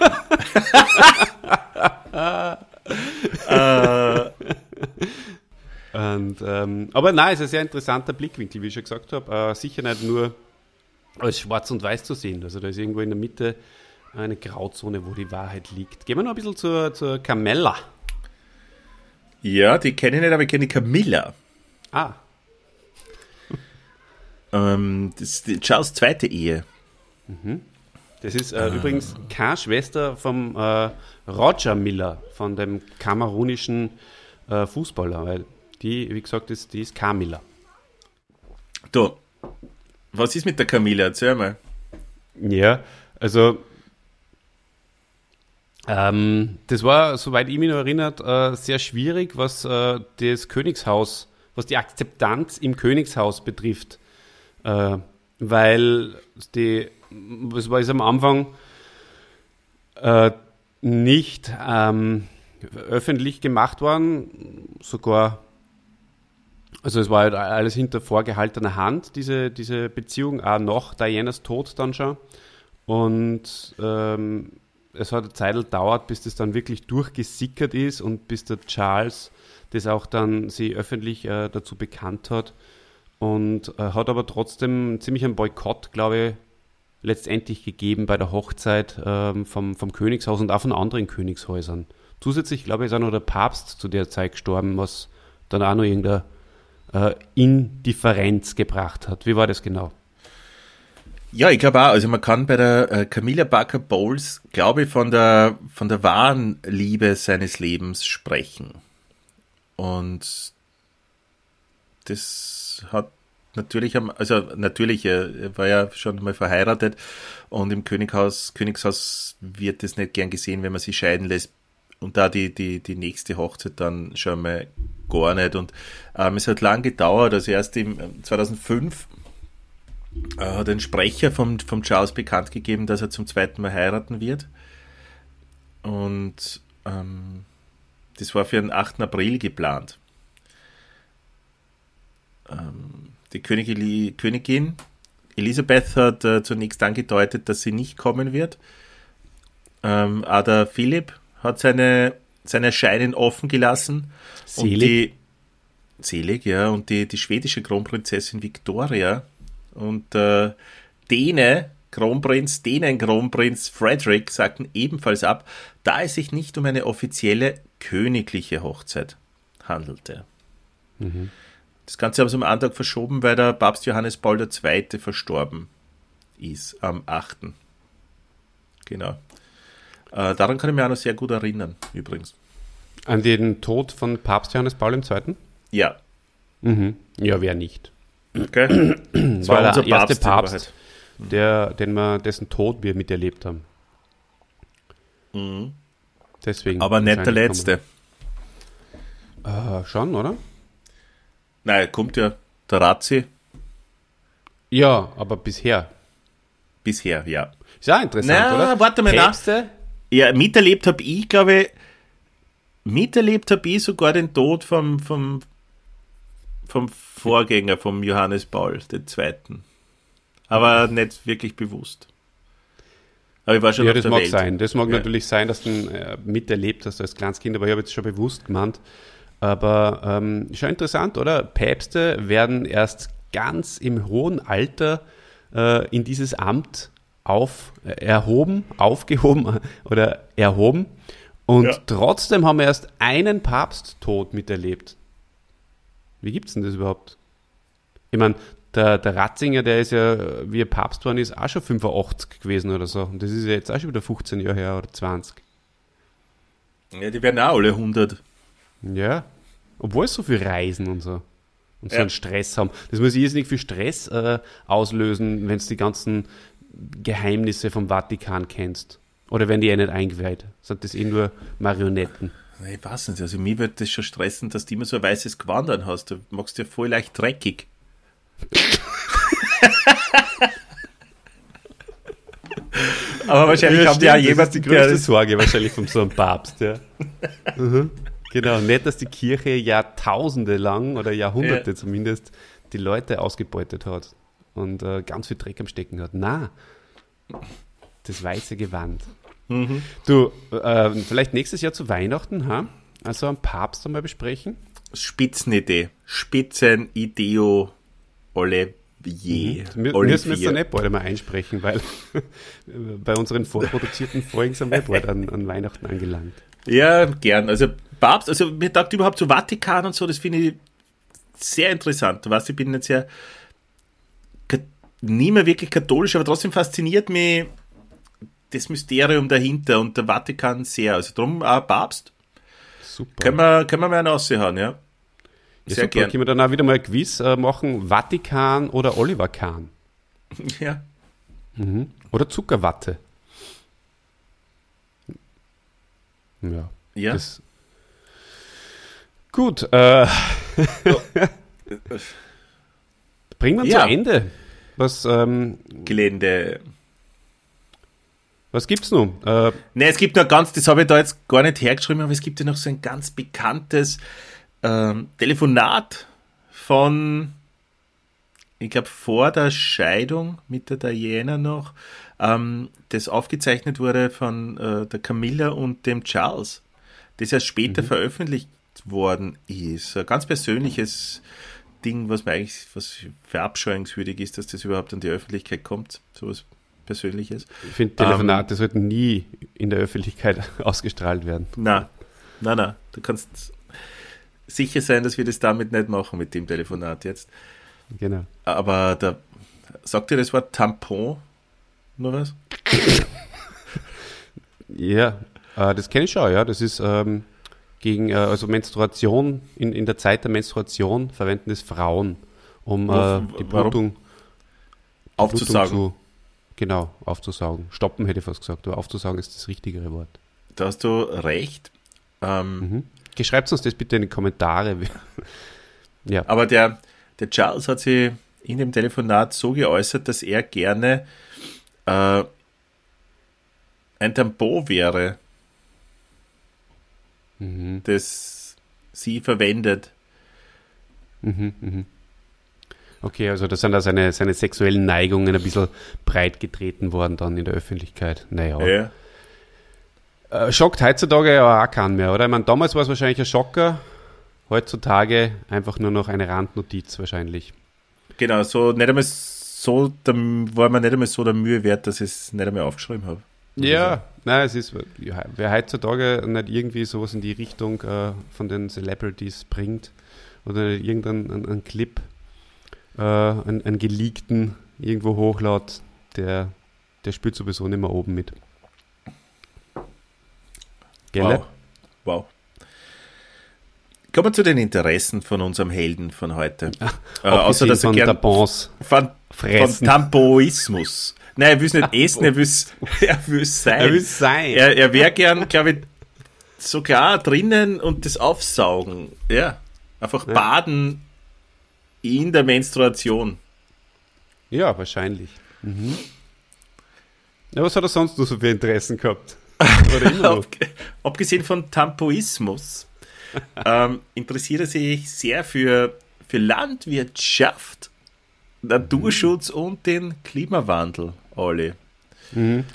äh. Und, ähm, aber nein, es ist ein sehr interessanter Blickwinkel, wie ich schon gesagt habe. Äh, sicher nicht nur als schwarz und weiß zu sehen. Also da ist irgendwo in der Mitte eine Grauzone, wo die Wahrheit liegt. Gehen wir noch ein bisschen zur, zur Camella. Ja, die kenne ich nicht, aber ich kenne die Camilla. Ah. ähm, das ist Charles' zweite Ehe. Mhm. Das ist äh, ah. übrigens keine Schwester vom äh, Roger Miller, von dem kamerunischen äh, Fußballer, weil die, wie gesagt, ist, die ist Camilla. Du, was ist mit der Camilla? Erzähl mal. Ja, also ähm, das war, soweit ich mich noch erinnert, äh, sehr schwierig, was äh, das Königshaus, was die Akzeptanz im Königshaus betrifft. Äh, weil die es war es am Anfang äh, nicht ähm, öffentlich gemacht worden, sogar, also es war halt alles hinter vorgehaltener Hand, diese, diese Beziehung, auch nach Dianas Tod dann schon. Und ähm, es hat eine Zeit gedauert, bis das dann wirklich durchgesickert ist und bis der Charles das auch dann sie öffentlich äh, dazu bekannt hat. Und äh, hat aber trotzdem ziemlich einen Boykott, glaube ich, letztendlich gegeben bei der Hochzeit ähm, vom, vom Königshaus und auch von anderen Königshäusern. Zusätzlich, glaube ich, ist auch noch der Papst zu der Zeit gestorben, was dann auch noch irgendeine äh, Indifferenz gebracht hat. Wie war das genau? Ja, ich glaube auch, also man kann bei der äh, Camilla Barker Bowles, glaube ich, von der, von der wahren Liebe seines Lebens sprechen. Und das hat natürlich, also natürlich, er war ja schon mal verheiratet und im Könighaus, Königshaus wird es nicht gern gesehen, wenn man sich scheiden lässt. und da die, die, die nächste Hochzeit dann schon mal gar nicht. Und ähm, es hat lang gedauert, also erst im 2005 äh, hat ein Sprecher vom, vom Charles bekannt gegeben, dass er zum zweiten Mal heiraten wird. Und ähm, das war für den 8. April geplant. Ähm, die Königin, Königin Elisabeth hat äh, zunächst angedeutet, dass sie nicht kommen wird. Ähm, aber Philipp hat seine, sein Erscheinen offen gelassen. Selig. Und die, selig, ja. Und die, die schwedische Kronprinzessin Victoria und äh, Däne, Kronprinz, Dänen Kronprinz Frederick sagten ebenfalls ab, da es sich nicht um eine offizielle königliche Hochzeit handelte. Mhm. Das Ganze haben sie am Antrag verschoben, weil der Papst Johannes Paul II. verstorben ist am 8. Genau. Äh, daran kann ich mich auch noch sehr gut erinnern, übrigens. An den Tod von Papst Johannes Paul II.? Ja. Mhm. Ja, wer nicht. Okay. Das war, war der erste Papst, Papst der, den wir, dessen Tod wir miterlebt haben. Mhm. Deswegen. Aber nicht der letzte. Äh, schon, oder? Nein, kommt ja der Razzi. Ja, aber bisher. Bisher, ja. Ist ja interessant, Na, oder? Warte mal Päpste? nach. Ja, miterlebt habe ich, glaube ich, miterlebt habe ich sogar den Tod vom, vom, vom Vorgänger, vom Johannes Paul II. Aber nicht wirklich bewusst. Aber ich war schon ja, das mag Welt. sein. Das mag ja. natürlich sein, dass du äh, miterlebt hast als kleines Kind, aber ich habe jetzt schon bewusst gemeint, aber ähm, schon interessant, oder? Päpste werden erst ganz im hohen Alter äh, in dieses Amt auf, äh, erhoben, aufgehoben oder erhoben. Und ja. trotzdem haben wir erst einen Papsttod miterlebt. Wie gibt es denn das überhaupt? Ich meine, der, der Ratzinger, der ist ja, wie er Papst geworden ist, auch schon 85 gewesen oder so. Und das ist ja jetzt auch schon wieder 15 Jahre her oder 20. Ja, die werden auch alle 100. Ja. Obwohl es so viel Reisen und so. Und so ja. einen Stress haben. Das muss jetzt nicht viel Stress äh, auslösen, wenn du die ganzen Geheimnisse vom Vatikan kennst. Oder wenn die eh nicht eingeweiht. Sind das eh nur Marionetten? Ich weiß nicht. Also mir wird das schon stressen, dass du immer so ein weißes Gewand hast. Du machst dir voll leicht dreckig. Aber wahrscheinlich ja, haben die auch jemand die größte Sorge wahrscheinlich von so einem Papst, ja. mhm. Genau, nicht, dass die Kirche Jahrtausende lang oder Jahrhunderte ja. zumindest die Leute ausgebeutet hat und äh, ganz viel Dreck am Stecken hat. Na, das weiße Gewand. Mhm. Du, äh, vielleicht nächstes Jahr zu Weihnachten, ha? Also am Papst einmal besprechen. Spitzenidee. Spitzenideo Olivier. Mhm. Wir müssen wir nicht bald einmal einsprechen, weil bei unseren vorproduzierten Folgen sind wir bald an, an Weihnachten angelangt. Ja, gern. Also Papst, also mir taugt überhaupt so Vatikan und so, das finde ich sehr interessant. Du weißt, ich bin jetzt ja nie mehr wirklich katholisch, aber trotzdem fasziniert mich das Mysterium dahinter und der Vatikan sehr. Also drum auch Papst. Super. Können wir, können wir mal einen raushauen, ja. Ja, Sehr gerne. Können wir dann auch wieder mal ein Quiz äh, machen, Vatikan oder Oliver Kahn? Ja. Mhm. Oder Zuckerwatte. Ja. Ja. Das, gut. Äh, Bringen wir ja. zu Ende. Was, ähm, Gelände. Was gibt's nun? Äh, ne, es gibt noch ganz, das habe ich da jetzt gar nicht hergeschrieben, aber es gibt ja noch so ein ganz bekanntes ähm, Telefonat von, ich glaube, vor der Scheidung mit der Diana noch, ähm, das aufgezeichnet wurde von äh, der Camilla und dem Charles, das erst später mhm. veröffentlicht worden ist. Ein ganz persönliches Ding, was mir eigentlich was verabscheuungswürdig ist, dass das überhaupt an die Öffentlichkeit kommt. Sowas Persönliches. Ich finde, Telefonate ähm, sollten nie in der Öffentlichkeit ausgestrahlt werden. Na, na, na. Du kannst sicher sein, dass wir das damit nicht machen mit dem Telefonat jetzt. Genau. Aber da sagt ihr das Wort Tampon nur was? ja, äh, das kenne ich schon, ja. Das ist ähm, gegen, äh, also Menstruation, in, in der Zeit der Menstruation verwenden es Frauen, um äh, die Blutung aufzusagen. Blutung zu, genau, aufzusaugen. Stoppen hätte ich fast gesagt, aber aufzusaugen ist das richtigere Wort. Da hast du recht. Ähm, mhm. Geschreibt uns das bitte in die Kommentare. ja. Aber der, der Charles hat sich in dem Telefonat so geäußert, dass er gerne äh, ein Tampon wäre, mhm. das sie verwendet. Mhm, mh. Okay, also da sind da seine, seine sexuellen Neigungen ein bisschen breit getreten worden dann in der Öffentlichkeit. Naja. Ja. Äh, schockt heutzutage ja auch keinen mehr, oder? Ich meine, damals war es wahrscheinlich ein Schocker, heutzutage einfach nur noch eine Randnotiz wahrscheinlich. Genau, so nicht einmal so, da war mir nicht einmal so der Mühe wert, dass ich es nicht einmal aufgeschrieben habe. Ja, nein, es ist, wer heutzutage nicht irgendwie sowas in die Richtung äh, von den Celebrities bringt oder irgendeinen Clip, äh, einen, einen geleakten irgendwo hochlädt, der, der spielt sowieso nicht mehr oben mit. Gell? Wow. wow. Kommen wir zu den Interessen von unserem Helden von heute. äh, außer dass er gern Tampons von, von Tampoismus. Nein, er will es nicht essen, er will es er will's sein. Er, will's sein. er, er wäre gern, glaube ich, sogar drinnen und das aufsaugen. Ja. Einfach ja. baden in der Menstruation. Ja, wahrscheinlich. Mhm. Ja, was hat er sonst noch so für Interessen gehabt? Abgesehen von Tampoismus ähm, interessiert er sich sehr für, für Landwirtschaft, Naturschutz mhm. und den Klimawandel, alle. Mhm.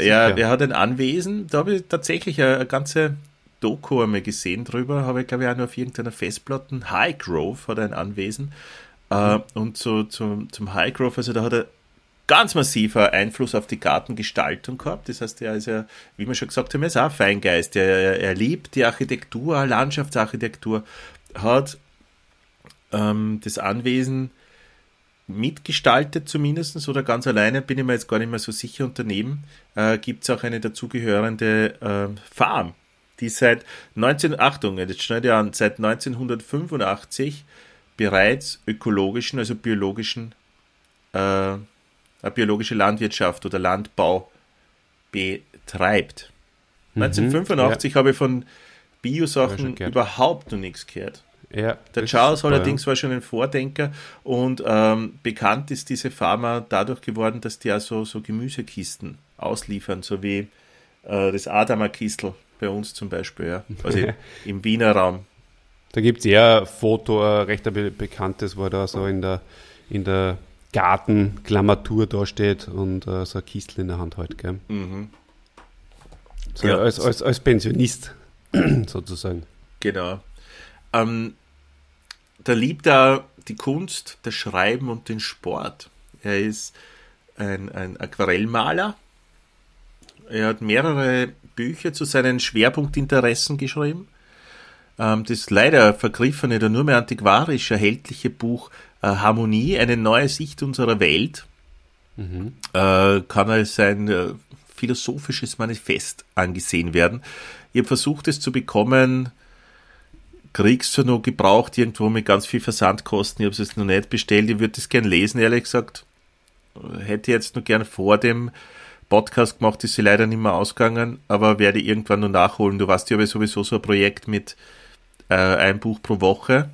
Ja, er hat ein Anwesen, da habe ich tatsächlich eine, eine ganze Doku einmal gesehen drüber, habe ich glaube ich auch nur auf irgendeiner Festplatte. Highgrove hat ein Anwesen. Äh, mhm. und so zum, zum Highgrove, also da hat er ganz massiver Einfluss auf die Gartengestaltung gehabt. Das heißt, er ist ja, wie wir schon gesagt haben, er ist auch ein Feingeist. Er, er, er liebt die Architektur, Landschaftsarchitektur, hat ähm, das Anwesen mitgestaltet zumindest oder ganz alleine, bin ich mir jetzt gar nicht mehr so sicher. Und daneben äh, gibt es auch eine dazugehörende äh, Farm, die seit 19, Achtung, jetzt schnell an, seit 1985 bereits ökologischen, also biologischen äh, biologische Landwirtschaft oder Landbau betreibt. Mhm, 1985 ja. habe ich von Biosachen überhaupt noch nichts gehört. Ja, der Charles allerdings war schon ein Vordenker und ähm, bekannt ist diese Pharma dadurch geworden, dass die also so Gemüsekisten ausliefern, so wie äh, das Adamer Kistel bei uns zum Beispiel, ja. also im Wiener Raum. Da gibt es ja ein Foto, ein recht bekanntes, wo er da so in der, in der Gartenklamatur da steht und äh, so ein Kistel in der Hand halt. Gell? Mhm. So ja. als, als, als Pensionist sozusagen. Genau. Ähm, da liebt er die Kunst, das Schreiben und den Sport. Er ist ein, ein Aquarellmaler. Er hat mehrere Bücher zu seinen Schwerpunktinteressen geschrieben. Ähm, das leider vergriffene oder nur mehr antiquarisch erhältliche Buch äh, Harmonie, eine neue Sicht unserer Welt, mhm. äh, kann als ein äh, philosophisches Manifest angesehen werden. Ich habe versucht, es zu bekommen, kriegst du noch gebraucht irgendwo mit ganz viel Versandkosten. Ich habe es noch nicht bestellt. Ich würde es gerne lesen, ehrlich gesagt. Hätte jetzt nur gern vor dem Podcast gemacht, ist sie leider nicht mehr ausgegangen, aber werde irgendwann noch nachholen. Du weißt, ich habe sowieso so ein Projekt mit äh, ein Buch pro Woche.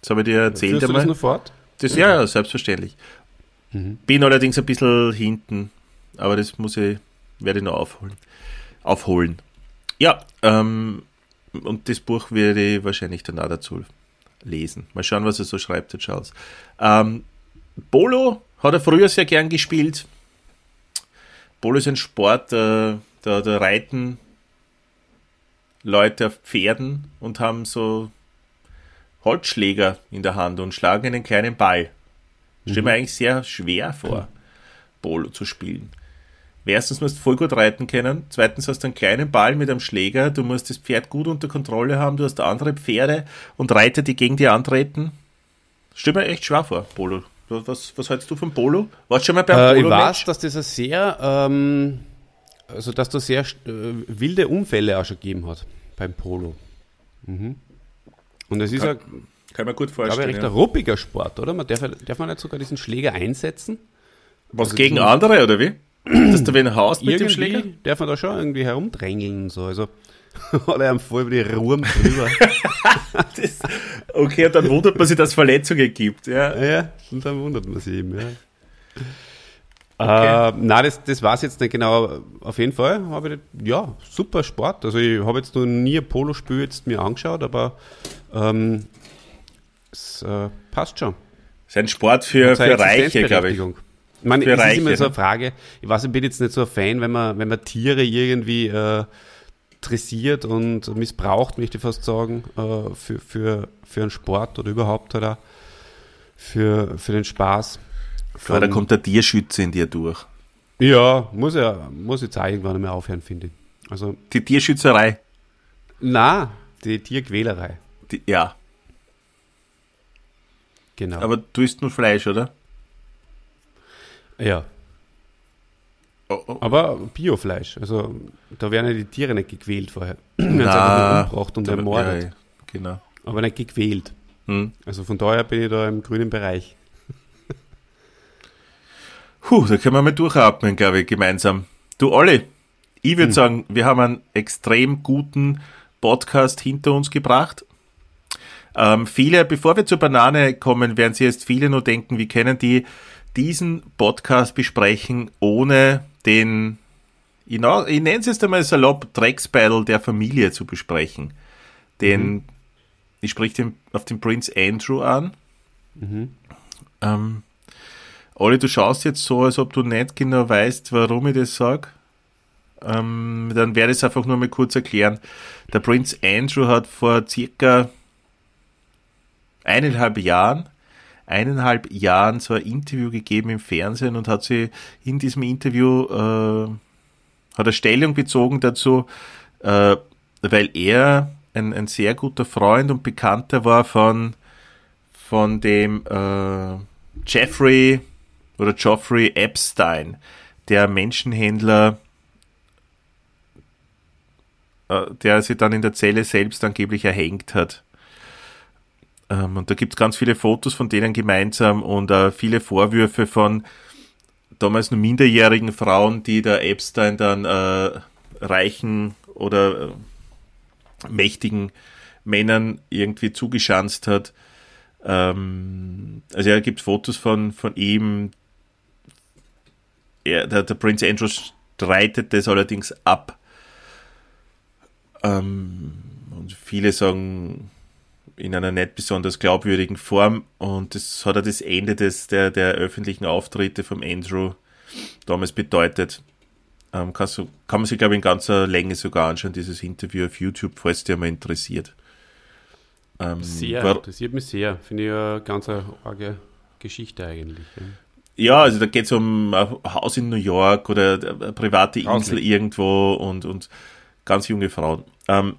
Das habe ich dir erzählt einmal. Das noch fort? Das, ja, ja, selbstverständlich. Mhm. Bin allerdings ein bisschen hinten, aber das muss ich, werde ich noch aufholen. Aufholen. Ja, ähm, und das Buch werde ich wahrscheinlich dann auch dazu lesen. Mal schauen, was er so schreibt, der Charles. Ähm, Polo hat er früher sehr gern gespielt. Polo ist ein Sport, äh, da, da reiten Leute auf Pferden und haben so Holzschläger in der Hand und schlagen einen kleinen Ball. Mhm. Stelle mir eigentlich sehr schwer vor, Polo zu spielen. Erstens musst du voll gut reiten können, zweitens hast du einen kleinen Ball mit einem Schläger, du musst das Pferd gut unter Kontrolle haben, du hast andere Pferde und Reiter, die gegen dich antreten. Stell mir echt schwer vor, Polo. Was, was hältst du vom Polo? Warst du schon mal beim äh, Polo? Ich weiß, dass das ein sehr, ähm, also dass da sehr äh, wilde Unfälle auch schon gegeben hat beim Polo. Mhm. Und es ist ja, kann man gut vorstellen. Ich, recht ja. ein ruppiger Sport, oder? Man darf, darf man nicht sogar diesen Schläger einsetzen? Was also gegen andere, oder wie? Dass du wen haust mit dem Schläger? Darf man da schon irgendwie herumdrängeln so. Also hat er voll über die Ruhm drüber. das, okay, und dann wundert man sich, dass es Verletzungen gibt. Ja, ja und dann wundert man sich eben, ja. Okay. Äh, nein, das, das war es jetzt nicht genau. Auf jeden Fall habe ich, ja, super Sport. Also ich habe jetzt noch nie ein Polospiel jetzt mir angeschaut, aber ähm, es äh, passt schon. Das ist ein Sport für, für Reiche, glaube ich. Ich meine, es Reiche, ist immer so eine ne? Frage, ich weiß, ich bin jetzt nicht so ein Fan, wenn man, wenn man Tiere irgendwie äh, dressiert und missbraucht, möchte ich fast sagen, äh, für, für, für einen Sport oder überhaupt oder für, für den Spaß. Von, da kommt der Tierschütze in dir durch. Ja, muss ja, muss jetzt auch irgendwann einmal aufhören, finde ich. Also, die Tierschützerei? Na, die Tierquälerei. Die, ja. Genau. Aber du isst nur Fleisch, oder? Ja. Oh, oh. Aber Biofleisch. Also da werden ja die Tiere nicht gequält vorher. Werden sie einfach umgebracht und ermordet. Ja, genau. Aber nicht gequält. Hm. Also von daher bin ich da im grünen Bereich. Puh, da können wir mal durchatmen, glaube ich, gemeinsam. Du Olli, ich würde hm. sagen, wir haben einen extrem guten Podcast hinter uns gebracht. Ähm, viele, bevor wir zur Banane kommen, werden Sie jetzt viele nur denken, wie können die diesen Podcast besprechen, ohne den, ich, ich nenne es jetzt einmal salopp, Drecksbattle der Familie zu besprechen. Den, mhm. ich sprich den, auf den Prince Andrew an. Mhm. Ähm, Olli, du schaust jetzt so, als ob du nicht genau weißt, warum ich das sage. Ähm, dann werde ich es einfach nur mal kurz erklären. Der Prince Andrew hat vor circa eineinhalb Jahren eineinhalb Jahren so ein Interview gegeben im Fernsehen und hat sie in diesem Interview äh, hat er Stellung bezogen dazu, äh, weil er ein, ein sehr guter Freund und Bekannter war von, von dem äh, Jeffrey oder Geoffrey Epstein, der Menschenhändler, äh, der sich dann in der Zelle selbst angeblich erhängt hat. Ähm, und da gibt es ganz viele Fotos von denen gemeinsam und äh, viele Vorwürfe von damals nur minderjährigen Frauen, die der Epstein dann äh, reichen oder äh, mächtigen Männern irgendwie zugeschanzt hat. Ähm, also er gibt Fotos von, von ihm. Er, der, der Prince Andrew streitet das allerdings ab. Ähm, und viele sagen, in einer nicht besonders glaubwürdigen Form und das hat er das Ende des, der, der öffentlichen Auftritte vom Andrew damals bedeutet. Ähm, kann, so, kann man sich, glaube ich, in ganzer Länge sogar anschauen, dieses Interview auf YouTube, falls dir mal interessiert. Ähm, sehr, war, interessiert mich sehr. Finde ich eine ganz arge Geschichte eigentlich. Ja. ja also da geht es um ein Haus in New York oder eine private Insel Auslich. irgendwo und, und ganz junge Frauen. Ähm,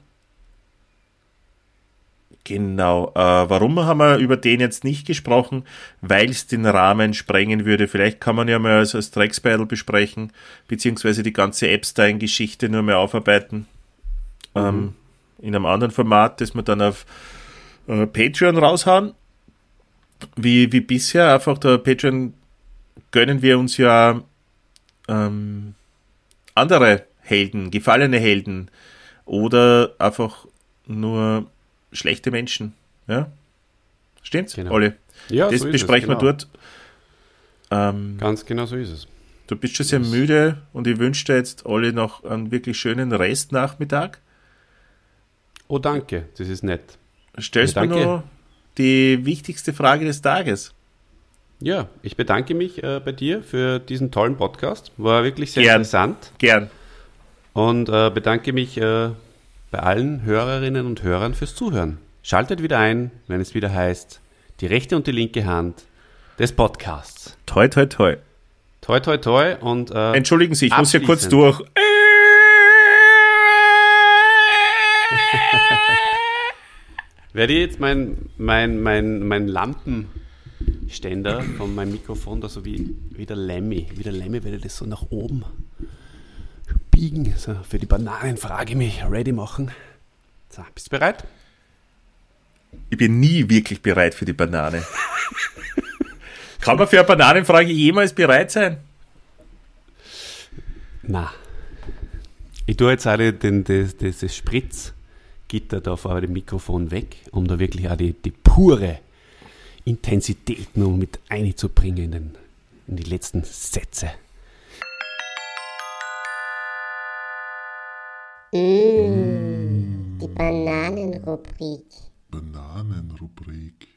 Genau. Äh, warum haben wir über den jetzt nicht gesprochen? Weil es den Rahmen sprengen würde. Vielleicht kann man ja mal als, als Drecksbattle besprechen, beziehungsweise die ganze Epstein-Geschichte nur mehr aufarbeiten. Mhm. Ähm, in einem anderen Format, das wir dann auf äh, Patreon raushauen. Wie, wie bisher, einfach der Patreon gönnen wir uns ja ähm, andere Helden, gefallene Helden oder einfach nur schlechte Menschen. Ja? Stimmt's, genau. Olli? Ja, das so besprechen es, genau. wir dort. Ähm, Ganz genau so ist es. Du bist schon sehr müde und ich wünsche dir jetzt, Olli, noch einen wirklich schönen Restnachmittag. Oh, danke, das ist nett. Stellst du noch die wichtigste Frage des Tages? Ja, ich bedanke mich äh, bei dir für diesen tollen Podcast. War wirklich sehr Gern. interessant. Gern. Und äh, bedanke mich äh, bei allen Hörerinnen und Hörern fürs Zuhören. Schaltet wieder ein, wenn es wieder heißt, die rechte und die linke Hand des Podcasts. Toi, toi, toi. Toi, toi, toi. Und, äh, Entschuldigen Sie, ich muss hier kurz durch. Werde ich jetzt mein, mein, mein, mein Lampenständer von meinem Mikrofon da so wie, wie der Lemmy, wie der Lemmy werde ich das so nach oben biegen. So, für die Bananenfrage mich ready machen. So, bist du bereit? Ich bin nie wirklich bereit für die Banane. Kann man für eine Bananenfrage jemals bereit sein? Na. Ich tue jetzt auch den, das, das Spritzgitter da vor dem Mikrofon weg, um da wirklich auch die, die pure Intensität noch mit einzubringen in, den, in die letzten Sätze. Mmh, die Bananenrubrik. Bananenrubrik.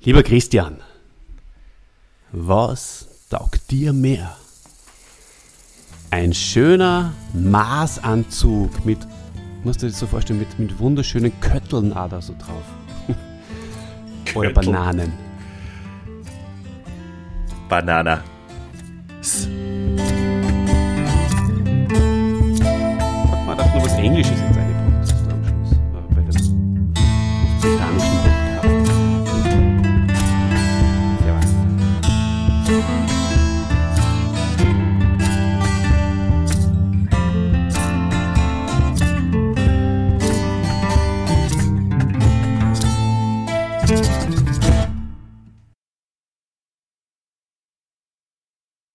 Lieber Christian, was taugt dir mehr? Ein schöner Maßanzug mit, musst du dir das so vorstellen, mit, mit wunderschönen Kötteln auch da so drauf. Oder Bananen. Banana. Dachte